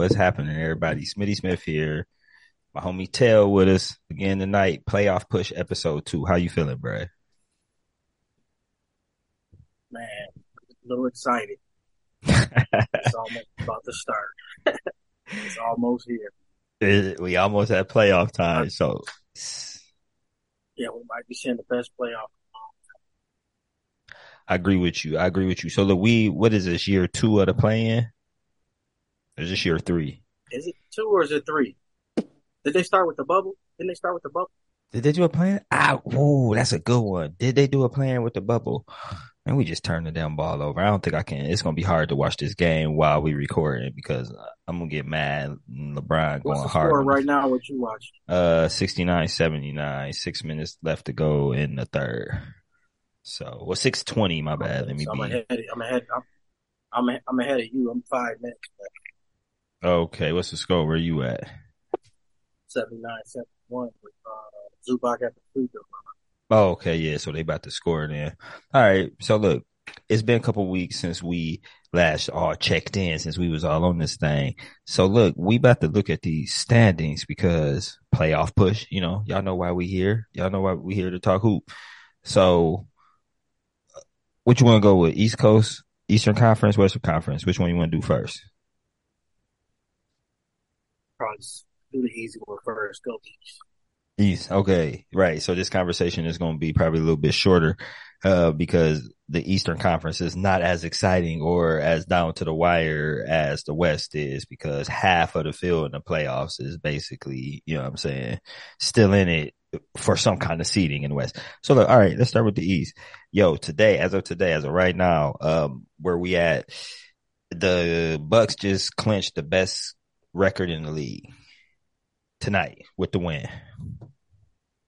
What's happening, everybody? Smitty Smith here. My homie Tell with us again tonight. Playoff push episode two. How you feeling, bro? Man, a little excited. it's almost about to start. it's almost here. We almost at playoff time, so Yeah, we might be seeing the best playoff. I agree with you. I agree with you. So look, we what is this year two of the play-in? Is this year three? Is it two or is it three? Did they start with the bubble? Didn't they start with the bubble? Did they do a plan? Ah, ooh, that's a good one. Did they do a plan with the bubble? And we just turned the damn ball over. I don't think I can. It's gonna be hard to watch this game while we recording because I'm gonna get mad. LeBron What's going hard. right now? What you watch? Uh, 69, 79, six minutes left to go in the third. So, well, 620, my bad. Let me So I'm ahead. I'm ahead. I'm, I'm, a- I'm ahead of you. I'm five minutes. Okay, what's the score? Where you at? 79, 71 with uh, Zubac at the free throw line. Oh, okay, yeah. So they about to score then. All right. So look, it's been a couple weeks since we last all checked in, since we was all on this thing. So look, we about to look at these standings because playoff push. You know, y'all know why we here. Y'all know why we here to talk hoop. So, what you want to go with? East Coast, Eastern Conference, Western Conference. Which one you want to do first? Probably do the easy one first. Go East. East. Okay. Right. So this conversation is going to be probably a little bit shorter, uh, because the Eastern Conference is not as exciting or as down to the wire as the West is because half of the field in the playoffs is basically, you know what I'm saying, still in it for some kind of seeding in the West. So look, all right, let's start with the East. Yo, today, as of today, as of right now, um, where we at, the Bucks just clinched the best record in the league tonight with the win.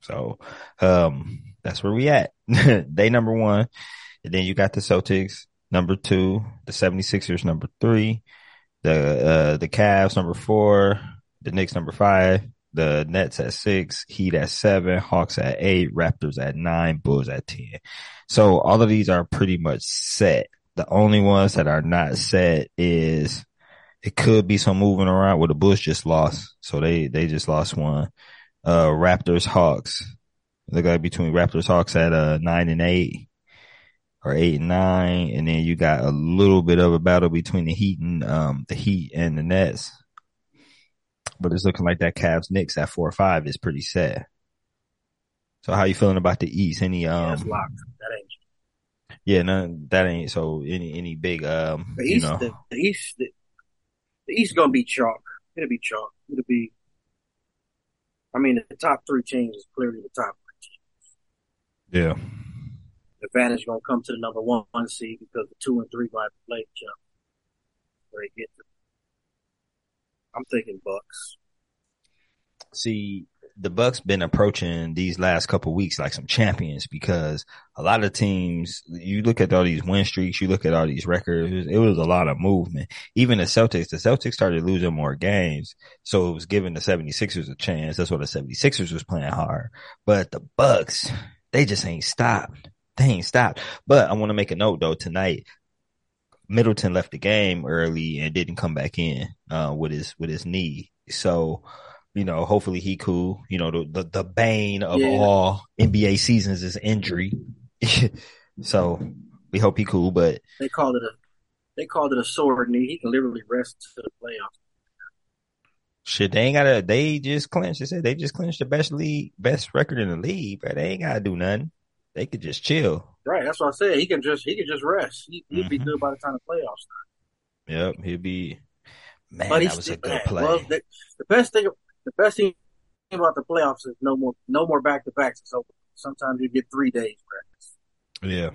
So, um, that's where we at. they number one. And then you got the Celtics number two, the 76ers number three, the, uh, the Cavs number four, the Knicks number five, the Nets at six, Heat at seven, Hawks at eight, Raptors at nine, Bulls at 10. So all of these are pretty much set. The only ones that are not set is it could be some moving around. where the Bulls just lost. So they, they just lost one uh Raptors Hawks. Look like between Raptors Hawks at uh nine and eight or eight and nine, and then you got a little bit of a battle between the Heat and um the Heat and the Nets. But it's looking like that Cavs Knicks at four or five is pretty sad. So how you feeling about the East? Any um. That ain't. yeah, none that ain't so any any big um The you East, know the, the East, the, the East gonna be chalk. It'll be chalk. It'll be. I mean, the top three teams is clearly the top three teams. yeah. The advantage gonna come to the number one, one seed because the two and three might play each other. Where they get to. I'm thinking Bucks. see the Bucks been approaching these last couple weeks like some champions because a lot of teams, you look at all these win streaks, you look at all these records, it was a lot of movement. Even the Celtics, the Celtics started losing more games. So it was giving the 76ers a chance. That's why the 76ers was playing hard. But the Bucks, they just ain't stopped. They ain't stopped. But I want to make a note though tonight. Middleton left the game early and didn't come back in, uh, with his, with his knee. So, you know, hopefully he cool. You know, the the, the bane of Yeah. all NBA seasons is injury. so we hope he cool, but They called it a. They called it a sore knee. He can literally rest to the playoffs. shit, they ain't gotta. They just clinched. They said they just clinched the best league, best record in the league, but they ain't gotta do nothing. They could just chill. Right, that's what I said. He can just he can just rest. He, he'll be mm-hmm. good by the time the playoffs start. Yep, he'll be. Man, But that was a good man, play. Well, the, the best thing, the best thing about the playoffs is no more, no more back to backs. So sometimes you get three days rest. Yeah.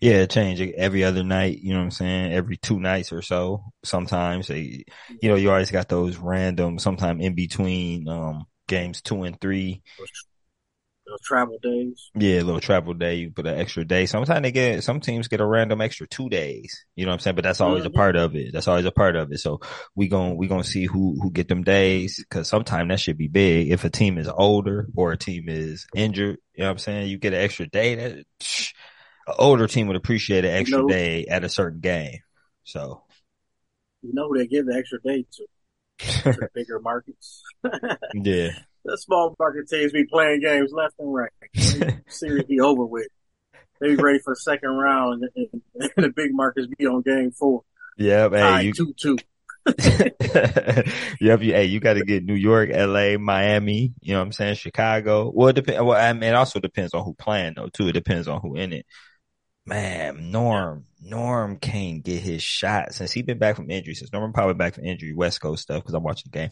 Yeah, it changed every other night, you know what I'm saying? Every two nights or so. Sometimes they, you know, you always got those random, sometime in between, um, games two and three. Those travel days. Yeah, a little travel day, you put an extra day. Sometimes they get, some teams get a random extra two days. You know what I'm saying? But that's always a Mhm. part of it. That's always a part of it. So we gon' we gonna see who, who get them days. Cause sometimes that should be big. If a team is older or a team is injured, you know what I'm saying? You get an extra day that, an older team would appreciate an extra know- day at a certain game. So You know who they give the extra day to? to bigger markets. yeah. The small market teams be playing games left and right. Series be over with. They be ready for the second round, and, and the big markets be on game four. Yep. Hey, you two two. yep. You, hey, you got to get New York, L.A., Miami. You know what I'm saying? Chicago. Well, it depends. Well, I mean, it also depends on who playing though. Too. It depends on who in it. Man, Norm, Norm can't get his shot since he been back from injury. Since Norman probably back from injury, West Coast stuff because I'm watching the game.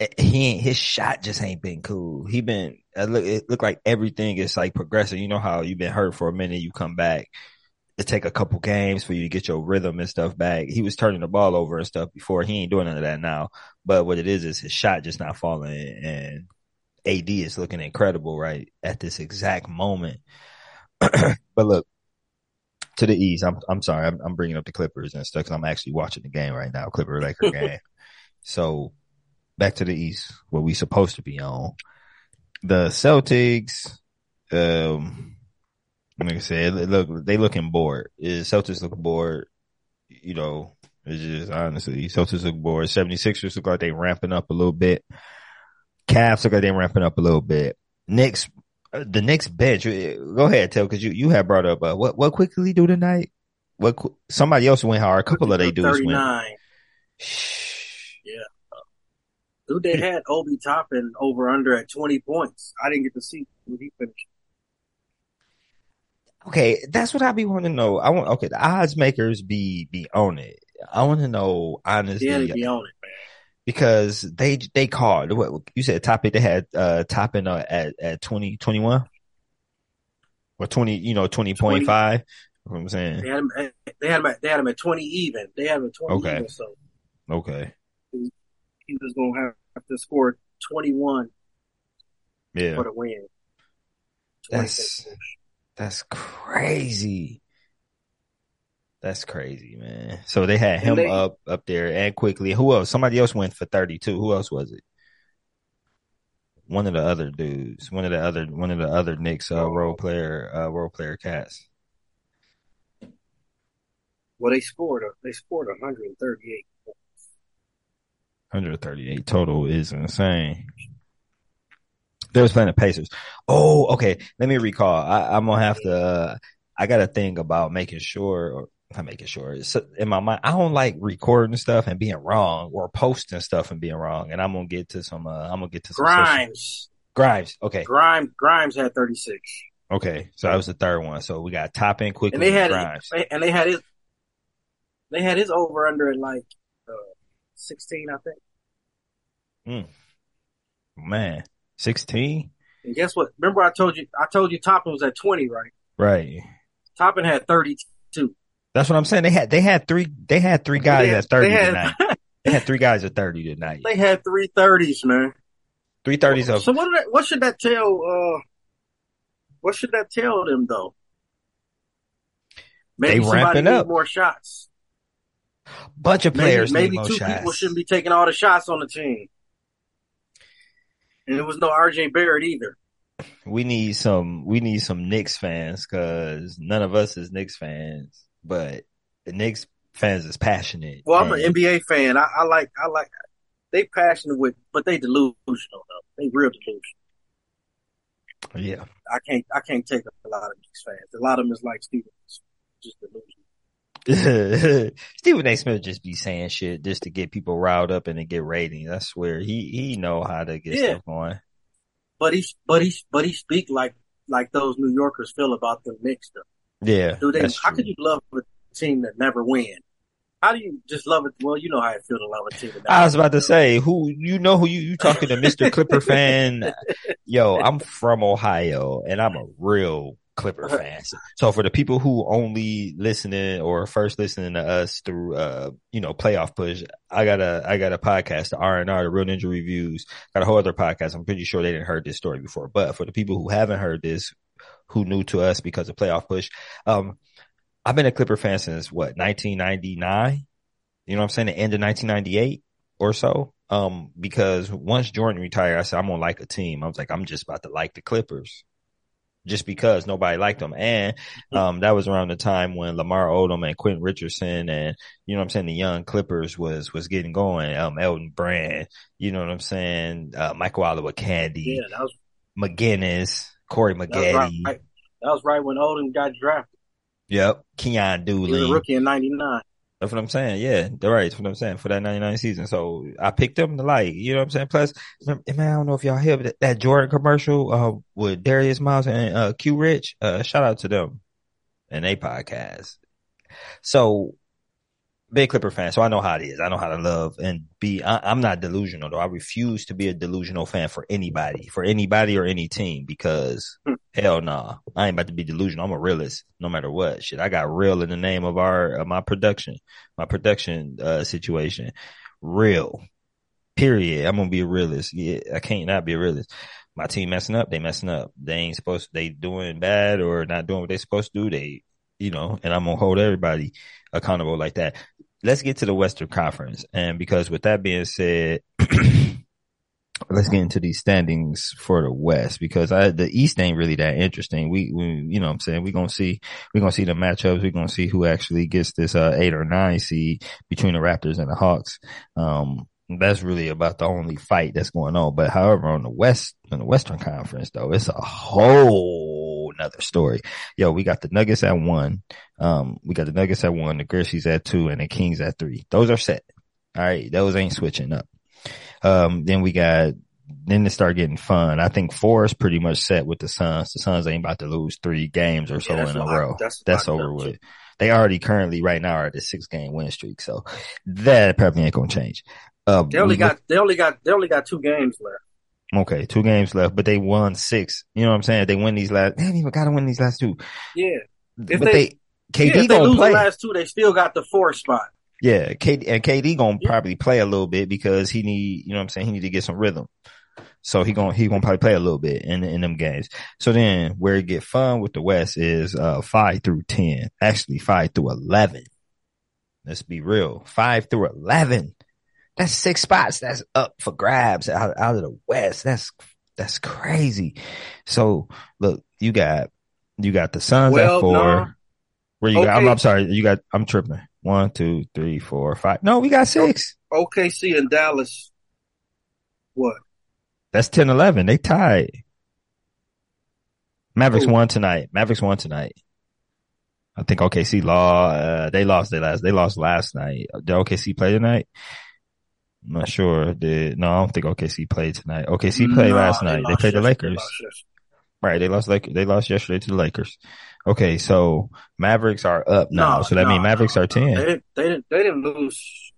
Eh, he ain't his shot just ain't been cool. He been it look it look like everything is like progressing. You know how you've been hurt for a minute, you come back. It take a couple games for you to get your rhythm and stuff back. He was turning the ball over and stuff before. He ain't doing none of that now. But what it is is his shot just not falling, and AD is looking incredible right at this exact moment. but look, to the east. I'm I'm sorry. I'm, I'm bringing up the Clippers and stuff because I'm actually watching the game right now, Clipper Laker game. So back to the east, where we supposed to be on. The Celtics, um, like I said, look they looking bored. Is Celtics look bored? You know, it's just honestly Celtics look bored. 76ers look like they ramping up a little bit. Cavs look like they ramping up a little bit. Knicks uh, the next bench. Uh, go ahead, tell because you you have brought up uh, what what Quickley do tonight. What somebody else went hard. A couple of they dudes went. Dude, they had Obi Toppin over under at 20 points. I didn't get to see when he finished. Okay, that's what I be wanting to know. I want okay, the odds makers be be on it. I want to know honestly. Yeah, be on it, man because they they called what you said Toppin they had uh Toppin uh, at at 20 21 or 20 you know 20.5 20, what I'm saying they had him at, they had him at, they had him at 20 even they had him at 20 okay. even so okay he, was going to have to score 21 yeah for the win that's that's crazy that's crazy, man. So they had him they, up up there and Quickley. Who else? Somebody else went for thirty two. Who else was it? One of the other dudes. One of the other one of the other Knicks uh, role player uh, role player cats. Well, they scored. They scored 138 points. 138 total is insane. They was playing the Pacers. Oh, okay. Let me recall. I, am gonna have to. Uh, I got a thing about making sure, I'm making sure it's in my mind. I don't like recording stuff and being wrong or posting stuff and being wrong. And I'm gonna get to some. Uh, I'm gonna get to some Grimes. Social. Grimes. Okay. Grimes. Grimes had 36. Okay, so that was the third one. So we got Toppin Quickley. And they had Grimes. and they had his. They had his over under at like uh, 16, I think. Hmm. Man, 16. And guess what? Remember I told you I told you Toppin was at 20, right? Right. Toppin had 32. That's what I'm saying. They had they had three they had three guys had, at thirty had, tonight. they had three guys at thirty tonight. They had three thirties, man. Three thirties of. So what? That, what should that tell? Uh, what should that tell them though? Maybe they ramping up more shots. Bunch of players. Maybe, maybe two shots. people shouldn't be taking all the shots on the team. And it was no RJ Barrett either. We need some. We need some Knicks fans because none of us is Knicks fans but the Knicks fans is passionate. Well, I'm an NBA fan. I, I, like, I like, they passionate with, but they delusional though. They real delusional. Yeah. I can't, I can't take a lot of Knicks fans. A lot of them is like Stephen, just delusional. Stephen A. Smith just be saying shit just to get people riled up and to get ratings. I swear he he know how to get yeah. stuff going. But he but he but he speak like like those New Yorkers feel about the Knicks. Yeah. Do they, how could you love a team that never win? How do you just love it? Well, you know how I feel to love a team. I was about to say, who you know who you you talking to, Mister Clipper fan? Yo, I'm from Ohio, and I'm a real Clipper fans. So for the people who only listening or first listening to us through, uh, you know, playoff push, I got a, I got a podcast, the R and R, the Real Ninja Reviews, got a whole other podcast. I'm pretty sure they didn't heard this story before, but for the people who haven't heard this, who knew to us because of playoff push. Um, I've been a Clipper fan since what, 1999? You know what I'm saying? The end of 1998 or so. Um, because once Jordan retired, I said, I'm going to like a team. I was like, I'm just about to like the Clippers. Just because nobody liked him. And um, that was around the time when Lamar Odom and Quentin Richardson and you know what I'm saying the young Clippers was was getting going. Um, Elton Brand, you know what I'm saying, uh, Michael Olowokandi, Yeah, that was McGinnis, Corey that was right. That was right when Odom got drafted. yep, Keyon He was a Dooling. rookie in '99. That's what I'm saying. Yeah, they're right. That's what I'm saying for that 99 season. So I picked them to like, you know what I'm saying? Plus, man, I don't know if y'all hear that, that Jordan commercial, uh, with Darius Miles and, uh, Q Rich, uh, shout out to them and they podcast. So big Clipper fan. So I know how it is. I know how to love and be, I, I'm not delusional though. I refuse to be a delusional fan for anybody, for anybody or any team because Hmm. Hell nah, I ain't about to be delusional. I'm a realist no matter what shit. I got real in the name of our, of my production, my production, uh, situation. Real. Period. I'm gonna be a realist. Yeah, I can't not be a realist. My team messing up, they messing up. They ain't supposed they doing bad or not doing what they supposed to do. They, you know, and I'm gonna hold everybody accountable like that. Let's get to the Western Conference. And because with that being said, let's get into these standings for the West because I, the East ain't really that interesting. We, we, you know what I'm saying? We're going to see, we're going to see the matchups. We're going to see who actually gets this, uh, eight or nine seed between the Raptors and the Hawks. Um, that's really about the only fight that's going on. But however, on the West, on the Western Conference though, it's a whole nother story. Yo, we got the Nuggets at one. Um, we got the Nuggets at one, the Grizzlies at two, and the Kings at three. Those are set. All right. Those ain't switching up. Um, then we got, then it start getting fun. I think four is pretty much set with the Suns. The Suns ain't about to lose three games or so Yeah, in a row. that's That's, over too. with. They already currently right now are at a six game win streak. So that probably ain't going to change. Uh, They only look- got they only got they only got two games left. okay, two games left, but they won six. You know what I'm saying? They win these last, they ain't even got to win these last two. Yeah, If but they- they, KD yeah, if they gonna lose play. the last two, they still got the four spot. Yeah, KD and KD gonna Yeah. probably play a little bit because he need, you know what I'm saying, he need to get some rhythm. So he gonna he gonna probably play a little bit in in them games. So then where it get fun with the West is uh five through ten, actually five through eleven. Let's be real, five through eleven. That's six spots. That's up for grabs out out of the West. That's that's crazy. So look, you got you got the Suns Well, at four. no. Where you got? I'm, I'm sorry, you got. I'm tripping. One, two, three, four, five. No, we got six. OKC and Dallas. What? That's 10, 11. They tied. Mavericks Who? won tonight. Mavericks won tonight. I think OKC law. Uh, they lost their last. They lost last night. Did OKC play tonight? I'm not sure. Did no? I don't think OKC played tonight. OKC played Nah, last night. They lost played the. Lakers. They lost yesterday. Right. They lost like they lost yesterday to the Lakers. Okay, so Mavericks are up now. No, so that no, means Mavericks no, are ten. They didn't. They didn't. They didn't lose.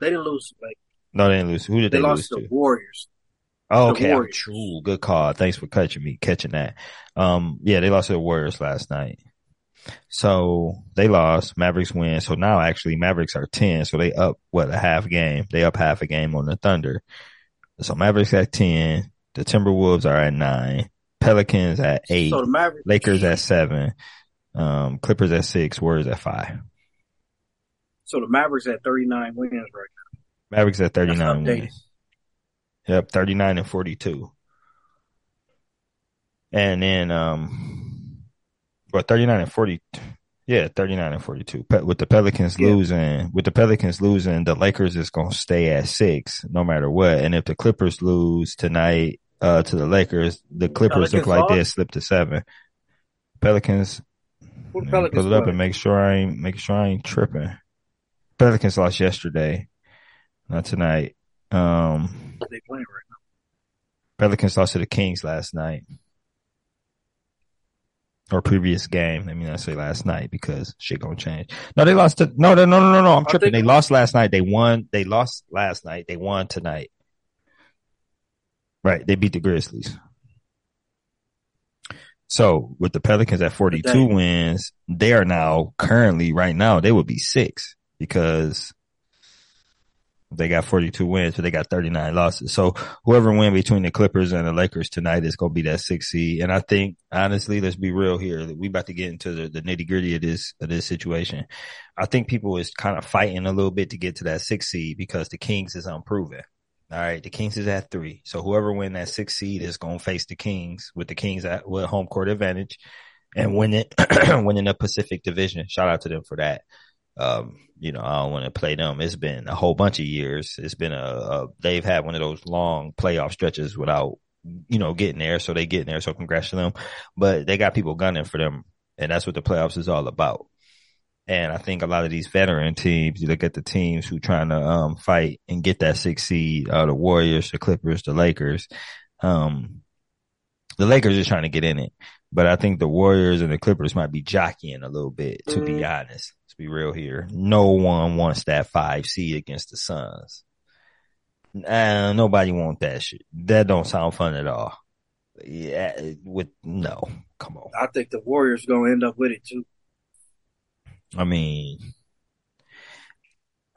They didn't lose. Like no, they didn't lose. Who did they, they, lost lose to the Warriors. Oh, okay. Warriors. true. Good call. Thanks for catching me, catching that. Um, yeah, they lost to the Warriors last night. So they lost. Mavericks win. So now actually Mavericks are 10. So they up, what, a half game. They up half a game on the Thunder. So Mavericks at 10. The Timberwolves are at nine. Pelicans at eight. So the Mavericks. Lakers at seven. Um, Clippers at six. Warriors at five. So the Mavericks at 39 wins right now. Mavericks at 39 wins. Yep, 39 and 42. And then, um, well, 39 and 40. Yeah, 39 and 42. Pe- With the Pelicans Yeah. losing, with the Pelicans losing, the Lakers is going to stay at six no matter what. And if the Clippers lose tonight, uh, to the Lakers, the Clippers look Pelicans like they slipped to seven. Pelicans, now. Who the let me Pelicans pull it up and make sure I ain't, make sure I ain't tripping. Pelicans lost yesterday, not tonight. Um, They playing right now. Pelicans lost to the Kings last night. Or previous game. I mean, I say last night because shit gonna change. No, they lost to, no, no, no, no, no, no. I'm tripping. They lost last night. They won. They lost last night. They won tonight. Right. They beat the Grizzlies. So with the Pelicans at 42 Today. wins, they are now currently right now, they would be six because they got 42 wins, but they got 39 losses. So whoever win between the Clippers and the Lakers tonight is going to be that six seed. And I think honestly, let's be real here. that We about to get into the, the nitty gritty of this, of this situation. I think people is kind of fighting a little bit to get to that six seed because the Kings is unproven. All right, the Kings is at three. So whoever win that six seed is going to face the Kings with the Kings at with home court advantage and winning winning the Pacific Division. Shout out to them for that. Um, you know, I don't want to play them. It's been a whole bunch of years. It's been a, a they've had one of those long playoff stretches without you know getting there, so they get there. So congrats to them. But they got people gunning for them, and that's what the playoffs is all about. And I think a lot of these veteran teams, you look at the teams who trying to um, fight and get that six seed, uh, the Warriors, the Clippers, the Lakers. Um, the Lakers are trying to get in it, but I think the Warriors and the Clippers might be jockeying a little bit, to be Mm. honest. Let's be real here. No one wants that five seed against the Suns. Uh, nobody want that shit. That don't sound fun at all. Yeah, with no, come on. I think the Warriors gonna end up with it too. I mean,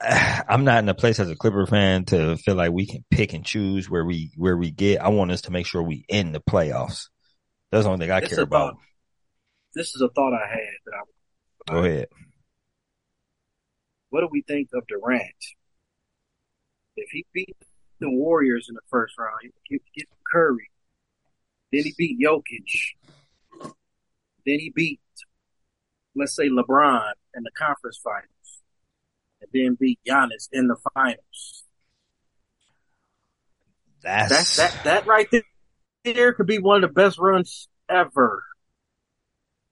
I'm not in a place as a Clipper fan to feel like we can pick and choose where we where we get. I want us to make sure we end the playoffs. That's the only thing I It's care about. This is a thought I had that I Go ahead. what do we think of Durant? If he beat the Warriors in the first round, he he get Curry, then he beat Jokic, then he beat, let's say LeBron in the conference finals, and then beat Giannis in the finals. That's That that that right there, there could be one of the best runs ever.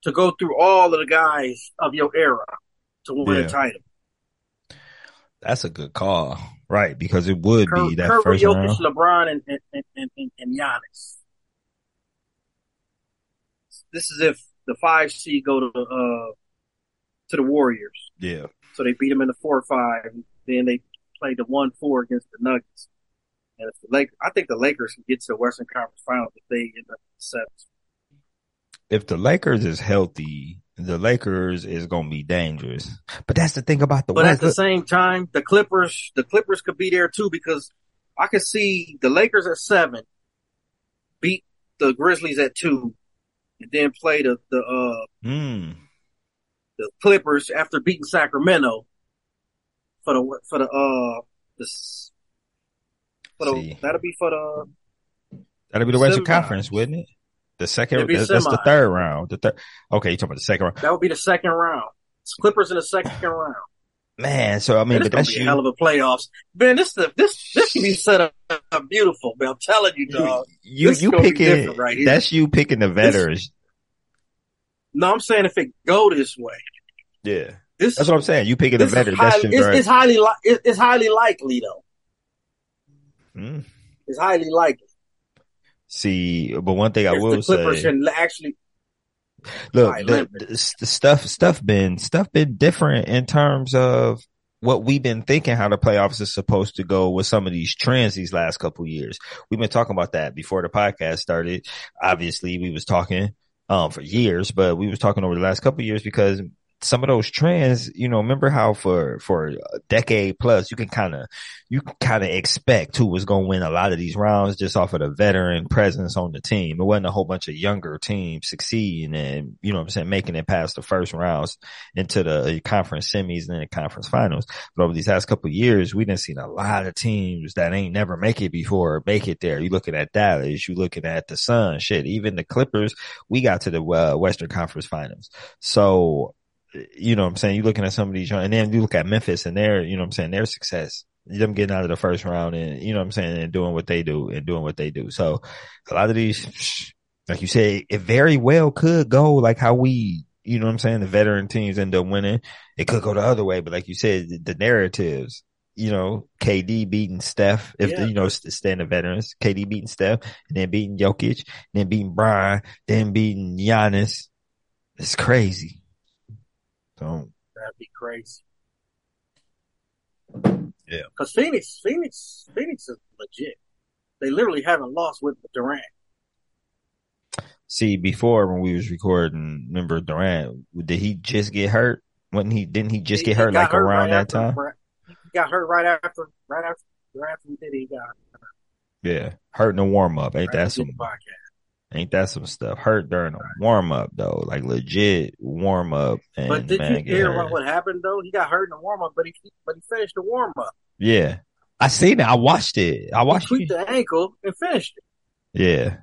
To go through all of the guys of your era to win Yeah. a title. that's a good call, right? Because it would Cur- be that Curry, first Jokic, round. LeBron, and, and, and, and, and Giannis. This is if the five seed go to uh to the Warriors, Yeah, so they beat them in the four five. Then they played the one four against the Nuggets. And if the Lakers, I think the Lakers can get to the Western Conference Finals if they end up in the seventh. if the Lakers is healthy, the Lakers is gonna be dangerous. But that's the thing about the But at the same time, the Clippers, the Clippers could be there too because I could see the Lakers at seven beat the Grizzlies at two, and then play the the uh Mm, the Clippers after beating Sacramento for the for the uh the for the that'll be for the that'll be the Western. Conference, wouldn't it? The second, that's the third round. The third. Okay, you talking about the second round, that would be the second round. It's Clippers in the second round. Man. So I mean, but that's be you. hell of a playoffs. Man, this the this this can be set up, beautiful. Man, I'm telling you, dog. you, this you picking. right here. that's you picking the veterans. No, I'm saying if it go this way, yeah, this that's what I'm saying. You picking the veterans. That's highly, you, it's, it's highly li- it- it's highly likely though. Mm. It's highly likely. See, but one thing I will the Clippers say, can actually look, the, the, the stuff, stuff been, stuff been different in terms of what we've been thinking how the playoffs is supposed to go with some of these trends these last couple years. We've been talking about that before the podcast started. Obviously, we was talking um for years, but we was talking over the last couple years because some of those trends, you know, remember how for for a decade plus you can kind of you kind of expect who was going to win a lot of these rounds just off of the veteran presence on the team. It wasn't a whole bunch of younger teams succeeding and, you know I'm saying, making it past the first rounds into the conference semis and then the conference finals. But over these last couple years, we didn't seen a lot of teams that ain't never make it before make it there. You looking at Dallas, you looking at the Sun, shit, even the Clippers, we got to the uh, Western Conference finals. So, you know what I'm saying? You're looking at some of these, and then you look at Memphis and their, you know what I'm saying, their success them getting out of the first round and you know what I'm saying and doing what they do and doing what they do. So a lot of these, like you said, it very well could go like how we, you know what I'm saying, the veteran teams end up winning. It could go the other way, but like you said, the, the narratives, you know, KD beating Steph, if Yeah. you know, stand the veterans, KD beating Steph and then beating Jokic, then beating Bron, then beating Giannis. It's crazy. So that'd be crazy. Yeah. Because Phoenix, Phoenix, Phoenix is legit. They literally haven't lost with Durant. See, before when we was recording, remember Durant, did he just get hurt? Wasn't he, didn't he just He- get hurt like around right that after- time? right- He got hurt right after, right after, right after he did. He got hurt. Yeah. Hurt in the warm up. Ain't Right that some, podcast. Ain't that some stuff? Hurt during a warm up though, like legit warm up. And But did you hear hurt. what, happened though? He got hurt in the warm up, but he but he finished the warm up. Yeah. I seen it. I watched it. I watched He tweaked the ankle and finished it. Yeah.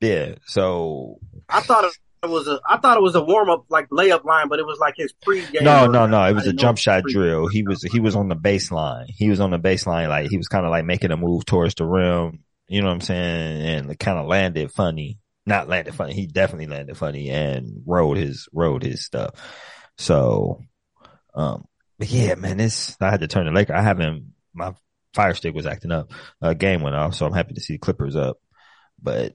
Yeah. So I thought it was a I thought it was a warm up like layup line, but it was like his pregame. no, no, no. It was a jump shot drill. He was he was on the baseline. He was on the baseline, like he was kind of like making a move towards the rim. You know what I'm saying? And kind of landed funny. Not landed funny. He definitely landed funny and rode his rode his stuff. So, um, but yeah, man, this I had to turn the Laker. I haven't. My fire stick was acting up. Uh, game went off, so I'm happy to see Clippers up. But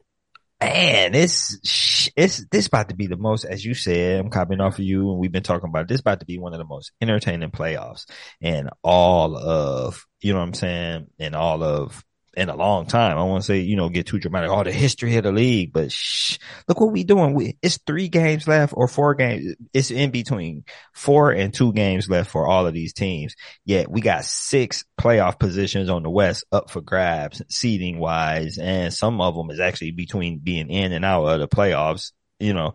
man, it's it's this about to be the most, as you said. I'm copying off of you, and we've been talking about it, this. About to be one of the most entertaining playoffs in all of you know what I'm saying, in all of in a long time. I want to say you know get too dramatic. All the history of the league, but shh, look what we doing. We, it's three games left or four games. It's in between four and two games left for all of these teams. Yet we got six playoff positions on the West up for grabs, seeding wise, and some of them is actually between being in and out of the playoffs, you know,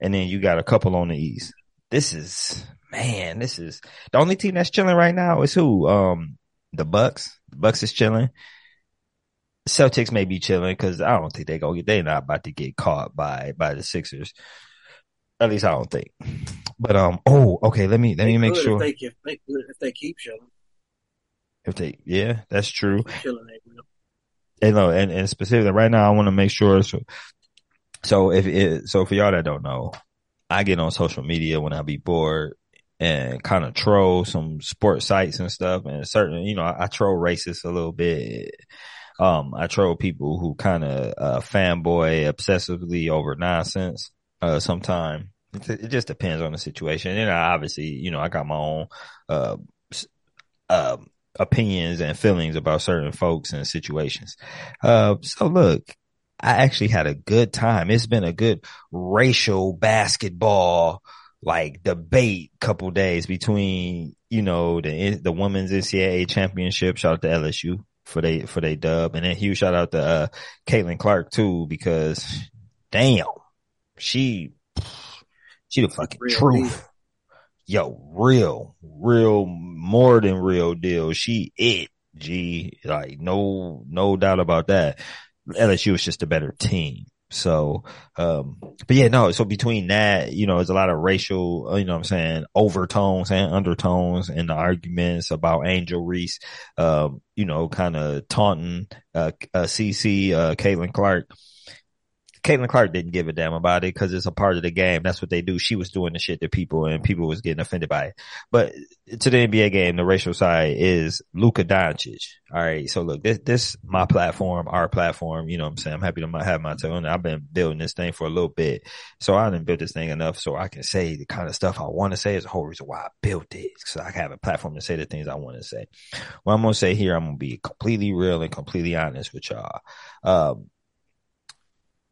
and then you got a couple on the East. This is, man, this is the only team that's chilling right now is who? Um, the Bucks. The Bucks is chilling. Celtics may be chilling because I don't think they go get, they're not about to get caught by, by the Sixers. At least I don't think. But, um, oh, okay. Let me, let me make sure if they, can- they if they keep chilling. if they, yeah, that's true. Chilling, they will. And no, and, and specifically right now, I want to make sure. So, so if it, so for y'all that don't know, I get on social media when I be bored and kind of troll some sports sites and stuff. And certain, you know, I, I troll racists a little bit. Um, I troll people who kind of, uh, fanboy obsessively over nonsense, uh, sometime. It, it just depends on the situation. And I obviously, you know, I got my own, uh, um, opinions and feelings about certain folks and situations. Uh, so look, I actually had a good time. It's been a good racial basketball like debate couple days between, you know, the, the women's NCAA championship. Shout out to LSU for they, for they dub. And then huge shout out to, uh, Caitlin Clark too, because damn, she, she the fucking Real truth deal. yo, real, real, more than real deal. She it, G, like no, no doubt about that. LSU is just a better team. So, um, but yeah, no, so between that, you know, there's a lot of racial, uh, you know I'm saying, overtones and undertones in the arguments about Angel Reese, um, you know, kind of taunting, uh, uh, CC, uh, Caitlin Clark. Caitlin Clark didn't give a damn about it because it's a part of the game. That's what they do. She was doing the shit to people and people was getting offended by it. But to the NBA game, the racial side is Luka Doncic. All right. So look, this, this, my platform, our platform, you know what I'm saying? I'm happy to have my tone. I've been building this thing for a little bit. So I didn't build this thing enough so I can say the kind of stuff I want to say is the whole reason why I built it. So I have a platform to say the things I want to say. What I'm going to say here, I'm going to be completely real and completely honest with y'all. Um,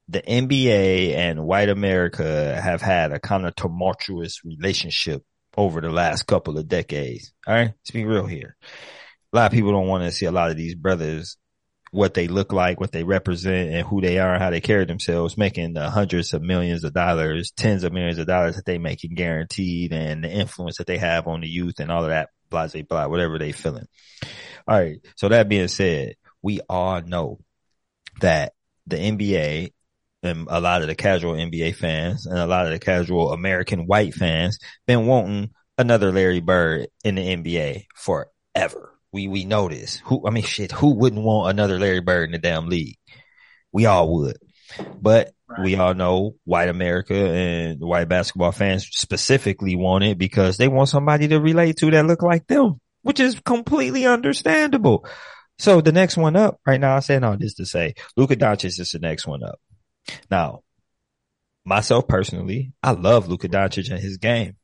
the NBA and white America have had a kind of tumultuous relationship over the last couple of decades. All right. Let's be real here. A lot of people don't want to see a lot of these brothers, what they look like, what they represent and who they are and how they carry themselves, making the hundreds of millions of dollars, tens of millions of dollars that they making guaranteed and the influence that they have on the youth and all of that, blah, blah, blah, whatever they feeling. All right. So that being said, we all know that the NBA and a lot of the casual NBA fans and a lot of the casual American white fans been wanting another Larry Bird in the NBA forever. We we know this. Who I mean shit, who wouldn't want another Larry Bird in the damn league? We all would. But Right. we all know white America and white basketball fans specifically want it because they want somebody to relate to that look like them, which is completely understandable. So the next one up right now, I'm saying all this to say, Luka Doncic is the next one up. Now, myself personally, I love Luka Doncic and his game.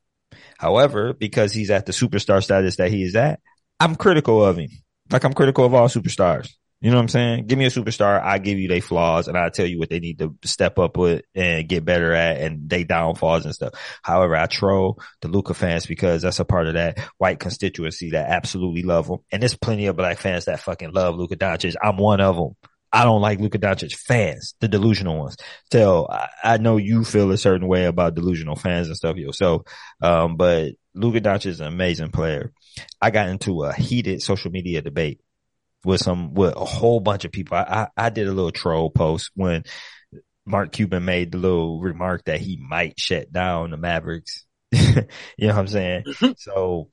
However, because he's at the superstar status that he is at, I'm critical of him. Like I'm critical of all superstars. You know what I'm saying? Give me a superstar. I give you their flaws and I tell you what they need to step up with and get better at and they downfalls and stuff. However, I troll the Luka fans because that's a part of that white constituency that absolutely love him. And there's plenty of black fans that fucking love Luka Doncic. I'm one of them. I don't like Luka Doncic fans, the delusional ones. Tell, I, I, know you feel a certain way about delusional fans and stuff yourself. Um, but Luka Doncic is an amazing player. I got into a heated social media debate with some, with a whole bunch of people. I, I, I did a little troll post when Mark Cuban made the little remark that he might shut down the Mavericks. you know what I'm saying? so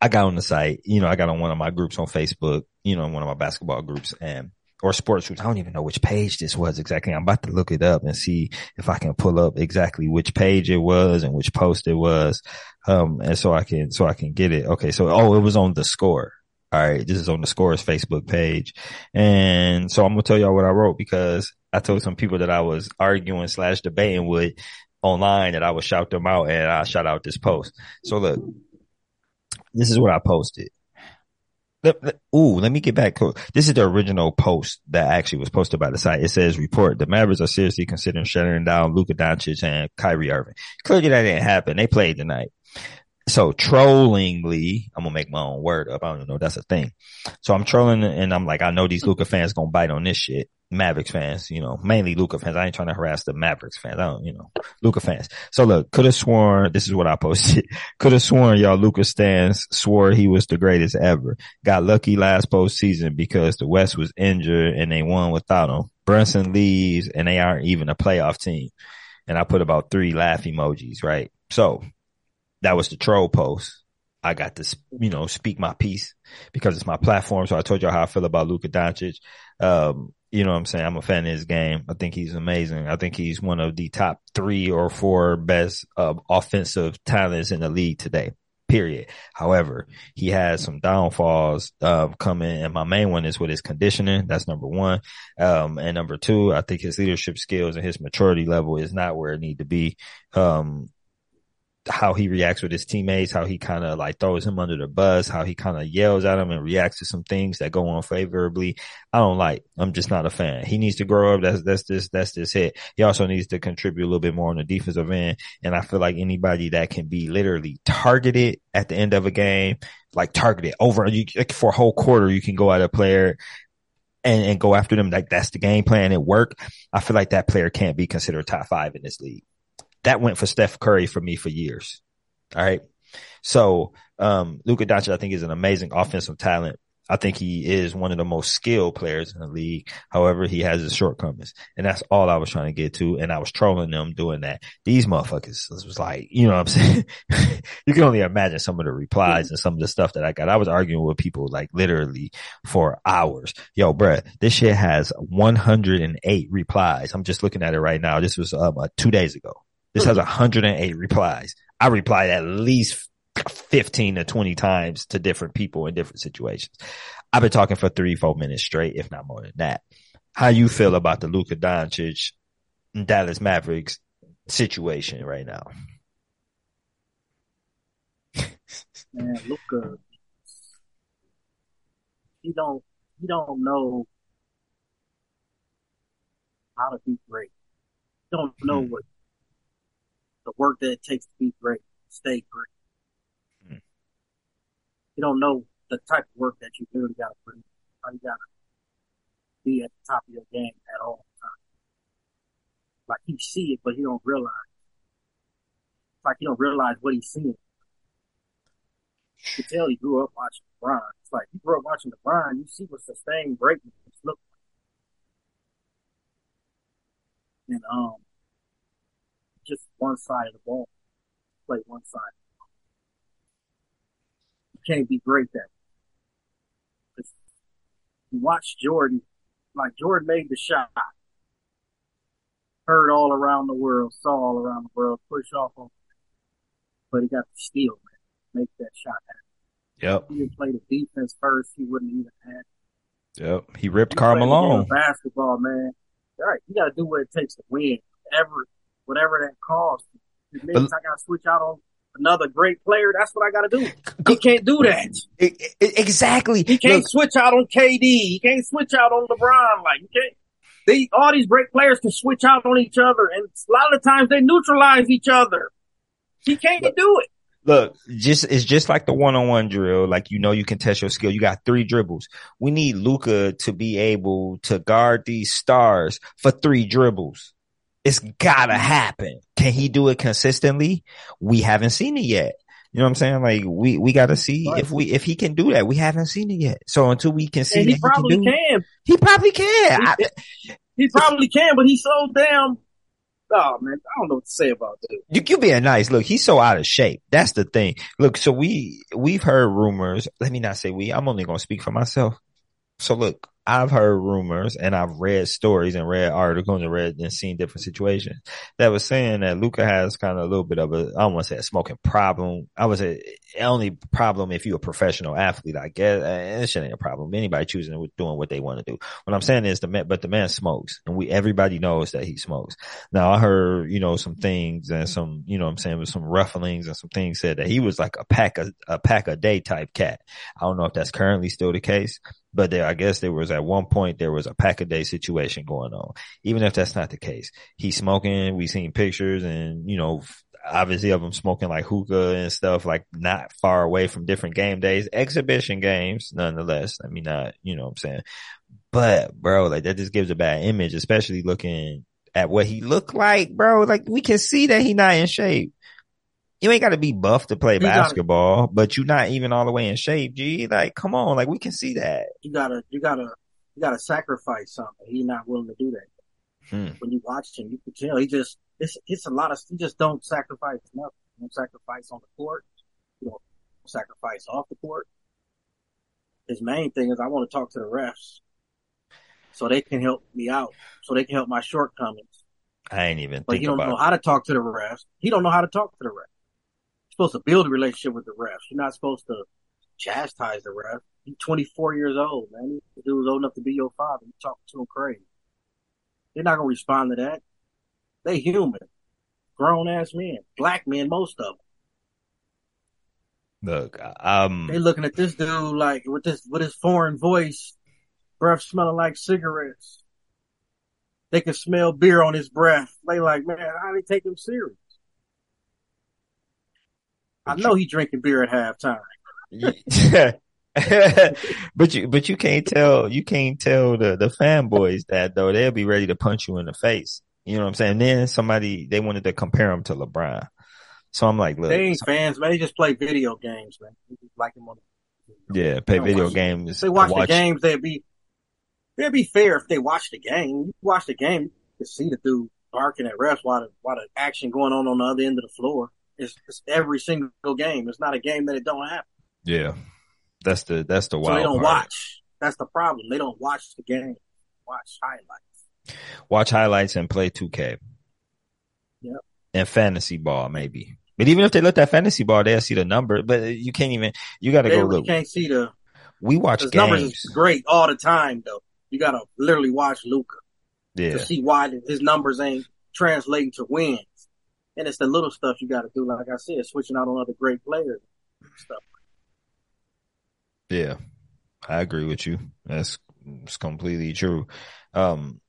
I got on the site, you know, I got on one of my groups on Facebook, you know, one of my basketball groups and or sports groups. I don't even know which page this was exactly. I'm about to look it up and see if I can pull up exactly which page it was and which post it was. Um, and so I can, so I can get it. Okay. So, oh, it was on the score. All right. This is on the scores Facebook page. And so I'm going to tell y'all what I wrote because I told some people that I was arguing slash debating with online that I would shout them out and I shout out this post. So look, this is what I posted. Ooh, let me get back. close. This is the original post that actually was posted by the site. It says, report, the Mavericks are seriously considering shutting down Luka Doncic and Kyrie Irving. Clearly that didn't happen. They played tonight. So trollingly, I'm gonna make my own word up. I don't even know that's a thing. So I'm trolling and I'm like, I know these Luka fans gonna bite on this shit. Mavericks fans, you know, mainly Luka fans. I ain't trying to harass the Mavericks fans. I don't, you know, Luka fans. So look, could have sworn, this is what I posted. could have sworn y'all Luka stands swore he was the greatest ever. Got lucky last postseason because the West was injured and they won without him. Brunson leaves and they aren't even a playoff team. And I put about three laugh emojis, right? So that was the troll post. I got to, you know, speak my piece because it's my platform. So I told y'all how I feel about Luka Doncic. Um, you know what I'm saying? I'm a fan of his game. I think he's amazing. I think he's one of the top three or four best uh, offensive talents in the league today. Period. However, he has some downfalls uh, coming, and my main one is with his conditioning. That's number one. Um, and number two, I think his leadership skills and his maturity level is not where it need to be. Um, how he reacts with his teammates, how he kind of like throws him under the bus, how he kind of yells at him and reacts to some things that go on favorably. I don't like. I'm just not a fan. He needs to grow up. That's that's this that's this hit. He also needs to contribute a little bit more on the defensive end. And I feel like anybody that can be literally targeted at the end of a game, like targeted over you for a whole quarter, you can go at a player and, and go after them. Like that's the game plan. It work. I feel like that player can't be considered top five in this league that went for Steph Curry for me for years. All right. So, um, Luka Doncic, I think is an amazing offensive talent. I think he is one of the most skilled players in the league. However, he has his shortcomings and that's all I was trying to get to. And I was trolling them doing that. These motherfuckers was like, you know what I'm saying? you can only imagine some of the replies and some of the stuff that I got. I was arguing with people like literally for hours. Yo, bruh, this shit has 108 replies. I'm just looking at it right now. This was um, uh, two days ago. This has 108 replies. I replied at least 15 to 20 times to different people in different situations. I've been talking for three, four minutes straight, if not more than that. How you feel about the Luka Doncic Dallas Mavericks situation right now? Man, Luka, he don't, he don't know how to be great. He don't know mm-hmm. what the work that it takes to be great, stay great. Mm. You don't know the type of work that you really got to put in. You got to be at the top of your game at all times. Like he see it, but he don't realize. It's like he don't realize what he's seeing. You can tell he grew up watching LeBron. It's like you grew up watching LeBron, you see what sustained greatness look like. And um, just one side of the ball. Play one side. You can't be great at it. You watch Jordan, like Jordan made the shot. Heard all around the world, saw all around the world, push off on, but he got the steal, man. Make that shot happen. Yep. If he didn't play the defense first, he wouldn't even have. Yep. He ripped Karl Malone. Basketball, man. All right. You got to do what it takes to win. Ever whatever that costs. It means but, I got to switch out on another great player. That's what I got to do. He can't do that. Exactly. He can't Look, switch out on KD. He can't switch out on LeBron. Like you can't. They, all these great players can switch out on each other, and a lot of the times they neutralize each other. He can't but, do it. Look, just it's just like the one on one drill. Like you know, you can test your skill. You got three dribbles. We need Luca to be able to guard these stars for three dribbles. It's gotta happen. Can he do it consistently? We haven't seen it yet. You know what I'm saying? Like we we got to see if we if he can do that. We haven't seen it yet. So until we can see, and he probably he can, can. He probably can. He, I, he probably can, but he's so damn Oh man, I don't know what to say about that. You you being nice. Look, he's so out of shape. That's the thing. Look, so we we've heard rumors. Let me not say we. I'm only gonna speak for myself. So look, I've heard rumors and I've read stories and read articles and read and seen different situations that was saying that Luka has kind of a little bit of a, I want to say a smoking problem. I would say only problem if you're a professional athlete, I guess. And it shouldn't be a problem. Anybody choosing doing what they want to do. What I'm saying is the man, but the man smokes and we, everybody knows that he smokes. Now I heard, you know, some things and some, you know I'm saying, with some rufflings and some things said that he was like a pack a, a pack a day type cat. I don't know if that's currently still the case, but there, I guess there was at one point there was a pack a day situation going on. Even if that's not the case, he's smoking. We seen pictures and you know, obviously of him smoking like hookah and stuff, like not far away from different game days, exhibition games, nonetheless. I mean, not you know what I'm saying, but bro, like that just gives a bad image, especially looking at what he looked like, bro. Like we can see that he not in shape you ain't got to be buff to play you basketball, gotta, but you're not even all the way in shape, G. Like, come on, like we can see that. You gotta, you gotta, you gotta sacrifice something. He's not willing to do that. Hmm. When you watch him, you can tell he just, it's, it's a lot of, he just don't sacrifice nothing. You don't sacrifice on the court. You don't sacrifice off the court. His main thing is I want to talk to the refs so they can help me out, so they can help my shortcomings. I ain't even. But he don't know how to talk to the refs. He don't know how to talk to the refs supposed to build a relationship with the refs. You're not supposed to chastise the ref. He's 24 years old, man. He was old enough to be your father. You talking to him crazy. They're not gonna respond to that. They human, grown ass men, black men, most of them. Look, um, they looking at this dude like with this with his foreign voice, breath smelling like cigarettes. They can smell beer on his breath. They like, man, how they take him serious? I know he drinking beer at halftime. but you but you can't tell you can't tell the the fanboys that though they'll be ready to punch you in the face. You know what I'm saying? then somebody they wanted to compare him to LeBron. So I'm like, look, they ain't fans, man. They just play video games, man. like him on. Yeah, play video games. If they watch, watch, the games. They'd be it'd be fair if they watch the game. You watch the game, you can see the dude barking at refs while the while the action going on on the other end of the floor. It's, it's, every single game. It's not a game that it don't happen. Yeah, that's the that's the wild. So they don't part. watch. That's the problem. They don't watch the game. Watch highlights. Watch highlights and play 2K. Yep. And fantasy ball maybe. But even if they look at fantasy ball, they'll see the number. But you can't even. You got to go look. You can't see the. We watch games. Numbers is great all the time though. You got to literally watch Luka Yeah. To see why his numbers ain't translating to wins. And it's the little stuff you got to do. Like I said, switching out on other great players stuff. Yeah, I agree with you. That's it's completely true. Um,